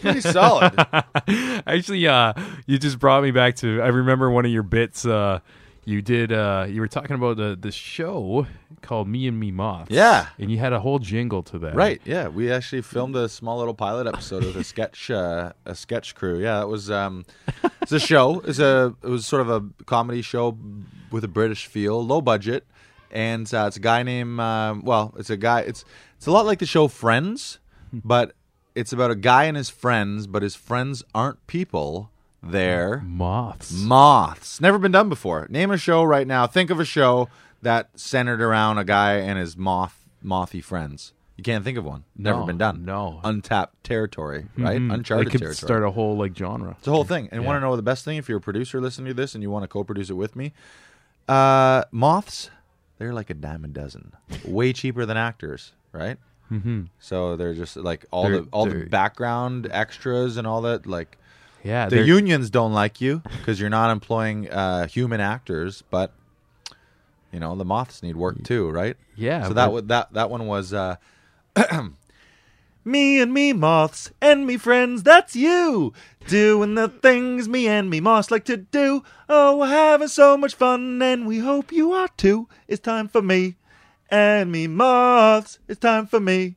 Pretty solid. Actually, uh, you just brought me back to. I remember one of your bits. Uh, you did. Uh, you were talking about the the show called Me and Me Moths. Yeah. and you had a whole jingle to that. Right. Yeah, we actually filmed a small little pilot episode of a sketch uh, a sketch crew. Yeah, it was um, it's a show. It's a it was sort of a comedy show with a British feel, low budget, and uh, it's a guy named uh, well, it's a guy. It's it's a lot like the show Friends, but it's about a guy and his friends, but his friends aren't people. They're Moths. moths. Never been done before. Name a show right now. Think of a show that centered around a guy and his moth mothy friends. You can't think of one. Never No, been done. no. Untapped territory, right? Mhm. Uncharted It could territory. start a whole like genre. It's a whole thing. And want to know the best thing? If you're a producer listening to this and you want to co-produce it with me, uh, moths, they're like a dime a dozen, way cheaper than actors, right? Mm-hmm. So they're just like all They're- the all the they're- background extras and all that. Like Yeah, the they're- unions don't like you because you're not employing uh, human actors, but you know the moths need work too, right? Yeah, So that but- that that one was. Uh, Me and me moths and me friends, that's you. Doing the things me and me moths like to do. Oh, we're having so much fun and we hope you are too. It's time for me and me moths. It's time for me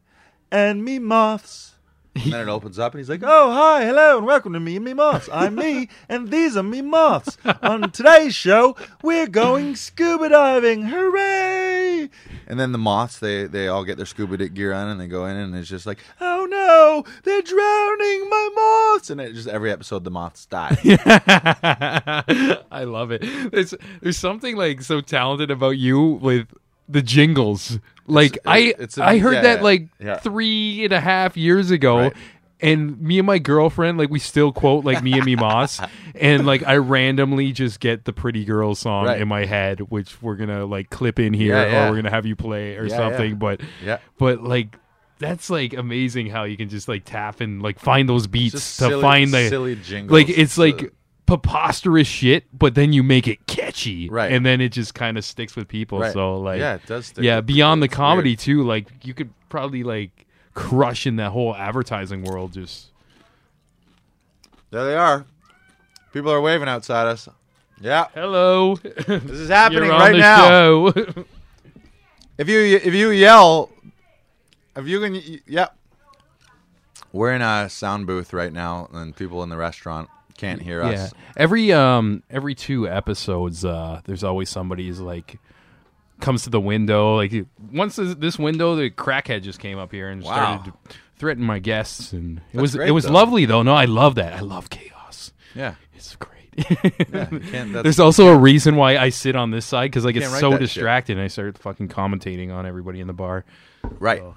and me moths. And then it opens up and he's like, Oh, hi, hello, and welcome to me and me moths. I'm me and these are me moths. On today's show, we're going scuba diving. Hooray! And then the moths, they, they all get their scuba gear on and they go in and it's just like, Oh no, they're drowning my moths. And it just every episode the moths die. I love it. There's there's something like so talented about you with the jingles. Like It's- I it's a- I heard yeah, that yeah, like yeah. three and a half years ago. Right. And me and my girlfriend, like we still quote like me and me Moss, and like I randomly just get the Pretty Girl song Right. in my head, which we're gonna like clip in here, or we're gonna have you play or something. But Yeah. but like that's like amazing how you can just like tap and like find those beats Just to silly- find the silly jingles. like it's like preposterous shit, but then you make it catchy, Right. And then it just kind of sticks with people. Right. So like, Yeah, it does stick yeah, beyond the people. Comedy weird. too, like you could probably like crush in that whole advertising world. Just There they are. People are waving outside us. Yeah. hello, This is happening you're on right the now. show. If you if you yell, if you can, yep. We're in a sound booth right now, and people in the restaurant can't hear yeah, us. every um every two episodes, uh, there's always somebody who's like comes to the window. Like once this, this window, the crackhead just came up here and Wow. started to threaten my guests, and it was great, it was though. lovely though. No, I love that. I love chaos. Yeah, It's great. yeah. That's, There's also a reason why I sit on this side because I get so that shit. distracted and I start fucking commentating on everybody in the bar. right. So-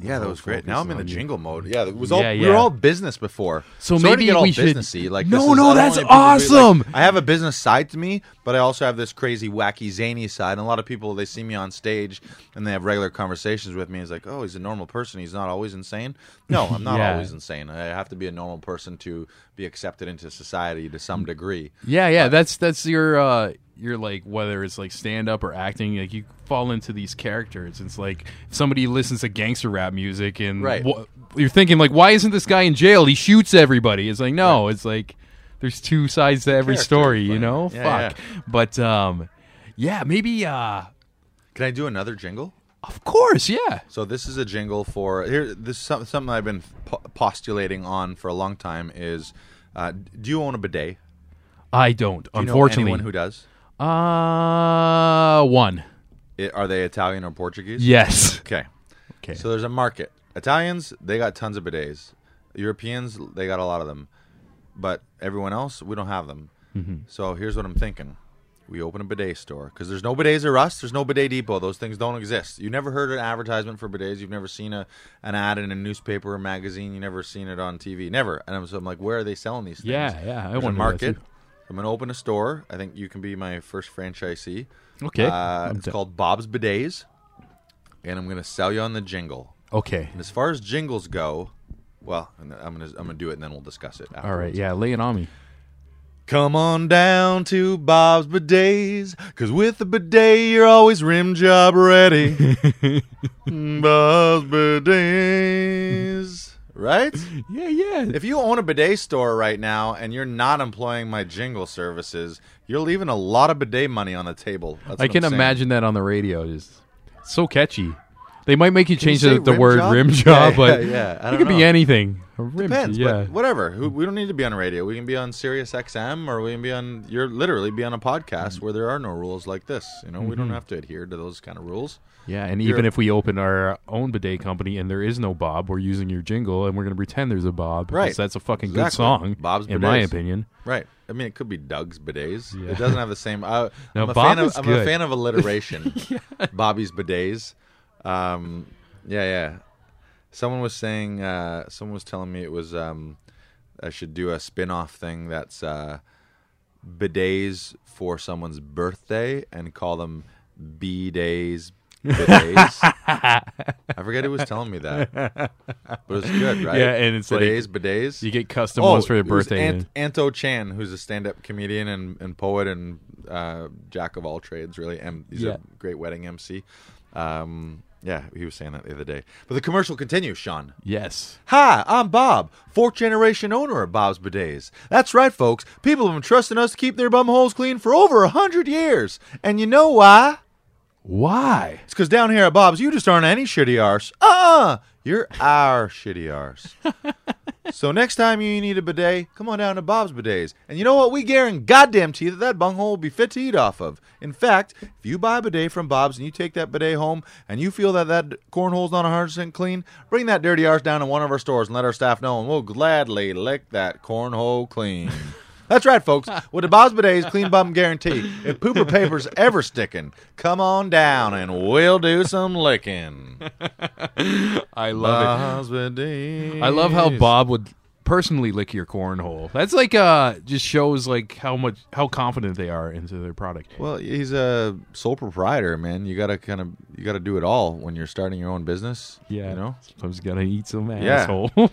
Yeah, that was great. Now I'm in the you. jingle mode. Yeah, it was all Yeah, we were all business before. So Sorry to maybe get all we should- businessy. Like No, no, that's want people to be like- awesome. I have a business side to me, but I also have this crazy, wacky, zany side. And a lot of people they see me on stage and they have regular conversations with me. It's like, oh, he's a normal person. He's not always insane. No, I'm not Yeah. always insane. I have to be a normal person to be accepted into society to some degree. Yeah, yeah, that's that's your uh your like whether it's like stand up or acting, like you fall into these characters. It's like if somebody listens to gangster rap music and Right. wha- you're thinking like, why isn't this guy in jail? He shoots everybody. It's like no, it's like there's two sides to every character, story, you know? Yeah, Fuck. But um yeah, maybe uh Can I do another jingle? of course, yeah. So this is a jingle for here. This is something I've been po- postulating on for a long time. Is uh, do you own a bidet? I don't, Do you know unfortunately. anyone who does? Uh one. I- are they Italian or Portuguese? Yes. Okay. Okay. So there's a market. Italians, they got tons of bidets. Europeans, they got a lot of them. But everyone else, we don't have them. Mm-hmm. So here's what I'm thinking. We open a bidet store because there's no bidets or us. There's no bidet depot. Those things don't exist. You never heard an advertisement for bidets. You've never seen a an ad in a newspaper or magazine. You never seen it on TV. Never. And I'm, so I'm like, where are they selling these things? Yeah, yeah, I There's a market. I'm gonna open a store. I think you can be my first franchisee. Okay. Uh, it's called Bob's Bidets, and I'm gonna sell you on the jingle. Okay. And as far as jingles go, well, I'm gonna I'm gonna do it and then we'll discuss it. All right, yeah, lay it on me. Come on down to Bob's Bidets, cause with the bidet you're always rim job ready. Bob's Bidets, right? Yeah, yeah. If you own a bidet store right now and you're not employing my jingle services, you're leaving a lot of bidet money on the table. That's I can imagine that on the radio. Just so catchy. They might make you Can you change say the, the rim word job? rim job, yeah, but yeah. I it could be anything. A rim, Depends, yeah. whatever. We don't need to be on radio. We can be on Sirius XM, or we can be on. You're literally be on a podcast where there are no rules like this. You know, we Mm-hmm. don't have to adhere to those kind of rules. Yeah, and even if we open our own bidet company and there is no Bob, we're using your jingle and we're going to pretend there's a Bob. Right. That's a fucking good Exactly. song, Bob's in my Bidets. opinion. Right. I mean, it could be Doug's bidets. Yeah. It doesn't have the same. I, No, I'm a Bob fan of. I'm good. a fan of alliteration. Bobby's bidets. Um, Yeah, yeah. Someone was saying, uh, someone was telling me it was, um, I should do a spin off thing that's uh, bidets for someone's birthday and call them B days. Bidets. I forget who was telling me that, but it's good, right? Yeah, and it's like- bidets, bidets. You get custom ones for your birthday. Ant- Anto Chan, who's a stand-up comedian and, and poet and uh, jack of all trades, really, and he's Yeah. a great wedding MC. Um, yeah, he was saying that the other day. But the commercial continues, Sean. yes. Hi, I'm Bob, fourth generation owner of Bob's Bidets. That's right, folks. People have been trusting us to keep their bum holes clean for over a hundred years. And you know why? Why? It's because down here at Bob's, you just aren't any shitty arse. Uh-uh. You're our shitty arse. so next time you need a bidet, come on down to Bob's Bidets. And you know what? We guarantee goddamn to you that that bunghole will be fit to eat off of. In fact, if you buy a bidet from Bob's and you take that bidet home and you feel that that cornhole's not 100% clean, bring that dirty arse down to one of our stores and let our staff know, and we'll gladly lick that cornhole clean. That's right, folks. With the Bob's Bidets Clean Bum Guarantee, if pooper paper's ever sticking, come on down and we'll do some licking. I love it. Bidets. I love how Bob would personally lick your cornhole. That's like uh just shows like how much how confident they are into their product. Well, he's a sole proprietor, man. You gotta kind of you gotta do it all when you're starting your own business. Yeah. you know. Sometimes you gotta eat some Yeah. asshole.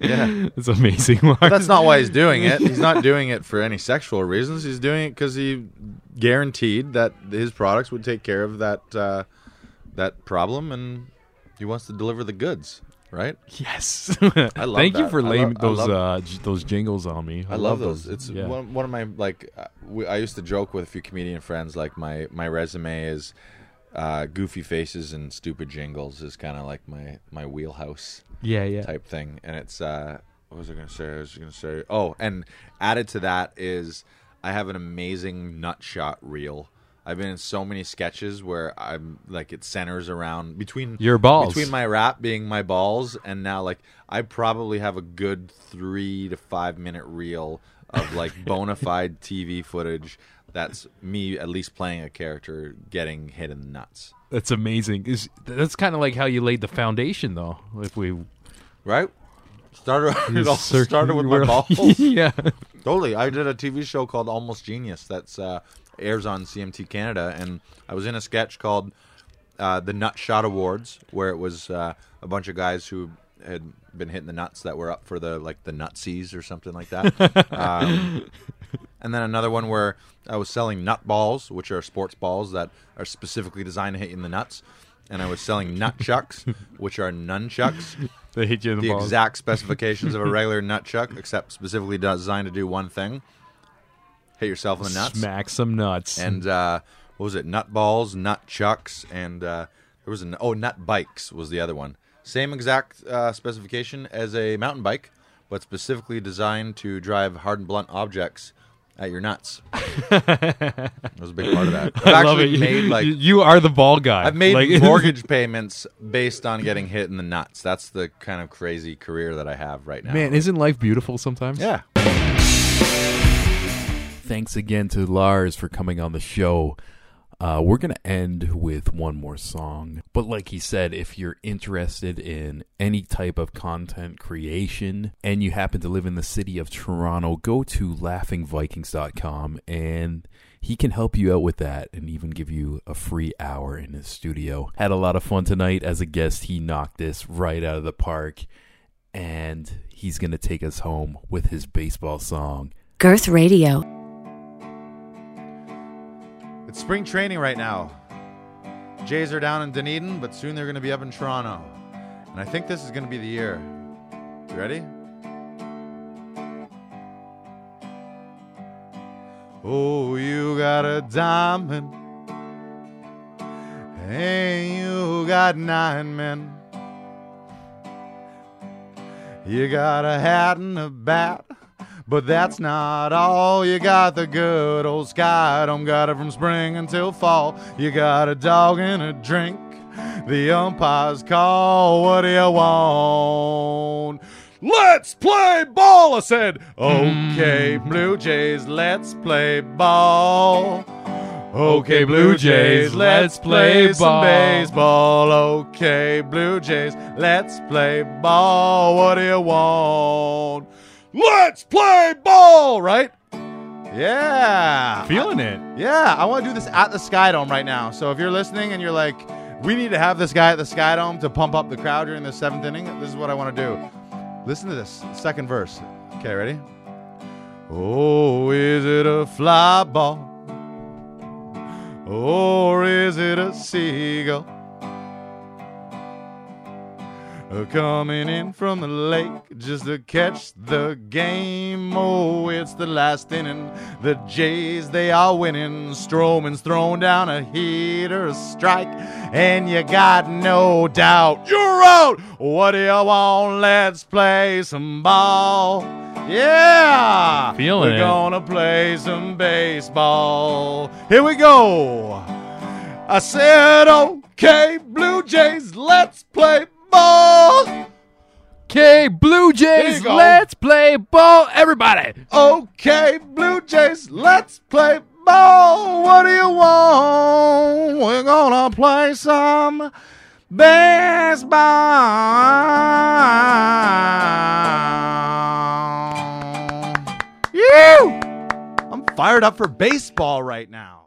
Yeah. It's amazing. That's not why he's doing it. He's not doing it for any sexual reasons. He's doing it because he guaranteed that his products would take care of that uh, that problem, and he wants to deliver the goods. Right? Yes. I love Thank you that. for I laying love- I those love- uh j- those jingles on me. I love those. It's yeah. one, one of my like. Uh, we, I used to joke with a few comedian friends. Like my my resume is uh, goofy faces and stupid jingles is kind of like my my wheelhouse yeah, yeah. type thing. And it's uh, what was I going to say? I was going to say oh, and added to that is I have an amazing nut shot reel. I've been in so many sketches where I'm like it centers around between Your balls. between my rap being my balls and now like I probably have a good three to five minute reel of like bona fide TV footage that's me at least playing a character getting hit in the nuts. That's amazing. Is that's kind of like how you laid the foundation though. If we Right? Started it all started with my balls. yeah. Totally. I did a TV show called Almost Genius that's uh, airs on CMT Canada, and I was in a sketch called uh, the Nut Shot Awards, where it was uh, a bunch of guys who had been hitting the nuts that were up for the like the nutsies or something like that. um, and then another one where I was selling nut balls, which are sports balls that are specifically designed to hit you in the nuts. And I was selling nutchucks, which are nunchucks They hit you in the, the balls. exact specifications of a regular nutchuck, except specifically designed to do one thing: hit yourself in the nuts. Smack some nuts. And uh, what was it? Nut balls, nut chucks, and uh, there was an oh nut bikes was the other one. Same exact uh, specification as a mountain bike, but specifically designed to drive hard and blunt objects at your nuts. that was a big part of that. I've I love actually it. made like you, you are the ball guy. I've made Like- mortgage payments based on getting hit in the nuts. That's the kind of crazy career that I have right now. Man, isn't life beautiful sometimes? yeah. Thanks again to Lars for coming on the show. Uh, we're going to end with one more song. But like he said, if you're interested in any type of content creation and you happen to live in the city of Toronto, go to laughingvikings.com and he can help you out with that and even give you a free hour in his studio. Had a lot of fun tonight as a guest. He knocked this right out of the park and he's going to take us home with his baseball song. Girth Radio. It's spring training right now. Jays are down in Dunedin, but soon they're going to be up in Toronto. And I think this is going to be the year. You ready? Oh, you got a diamond. Hey, you got nine men. You got a hat and a bat. But that's not all. You got the good old sky dome, got it from spring until fall. You got a dog and a drink. The umpires call. What do you want? Let's play ball, I said. Okay, Blue Jays, let's play ball. Okay, Blue Jays, let's play some baseball. Okay, Blue Jays, let's play ball. What do you want? Let's play ball, right? Yeah. Feeling it. Yeah, I want to do this at the Sky Dome right now. So if you're listening and you're like, we need to have this guy at the Sky Dome to pump up the crowd during the seventh inning, this is what I want to do. Listen to this second verse. Okay, ready? Oh, is it a fly ball? Or is it a seagull? Uh, Coming in from the lake just to catch the game. Oh, it's the last inning. The Jays, they are winning. Stroman's thrown down a heater, a strike, and you got no doubt you're out. What do you want? Let's play some ball. Yeah, Feeling We're it. gonna play some baseball. Here we go. I said, okay, Blue Jays, let's play ball. Okay, Blue Jays, go. let's play ball. Everybody. Okay, Blue Jays, let's play ball. What do you want? We're gonna play some baseball. You! I'm fired up for baseball right now.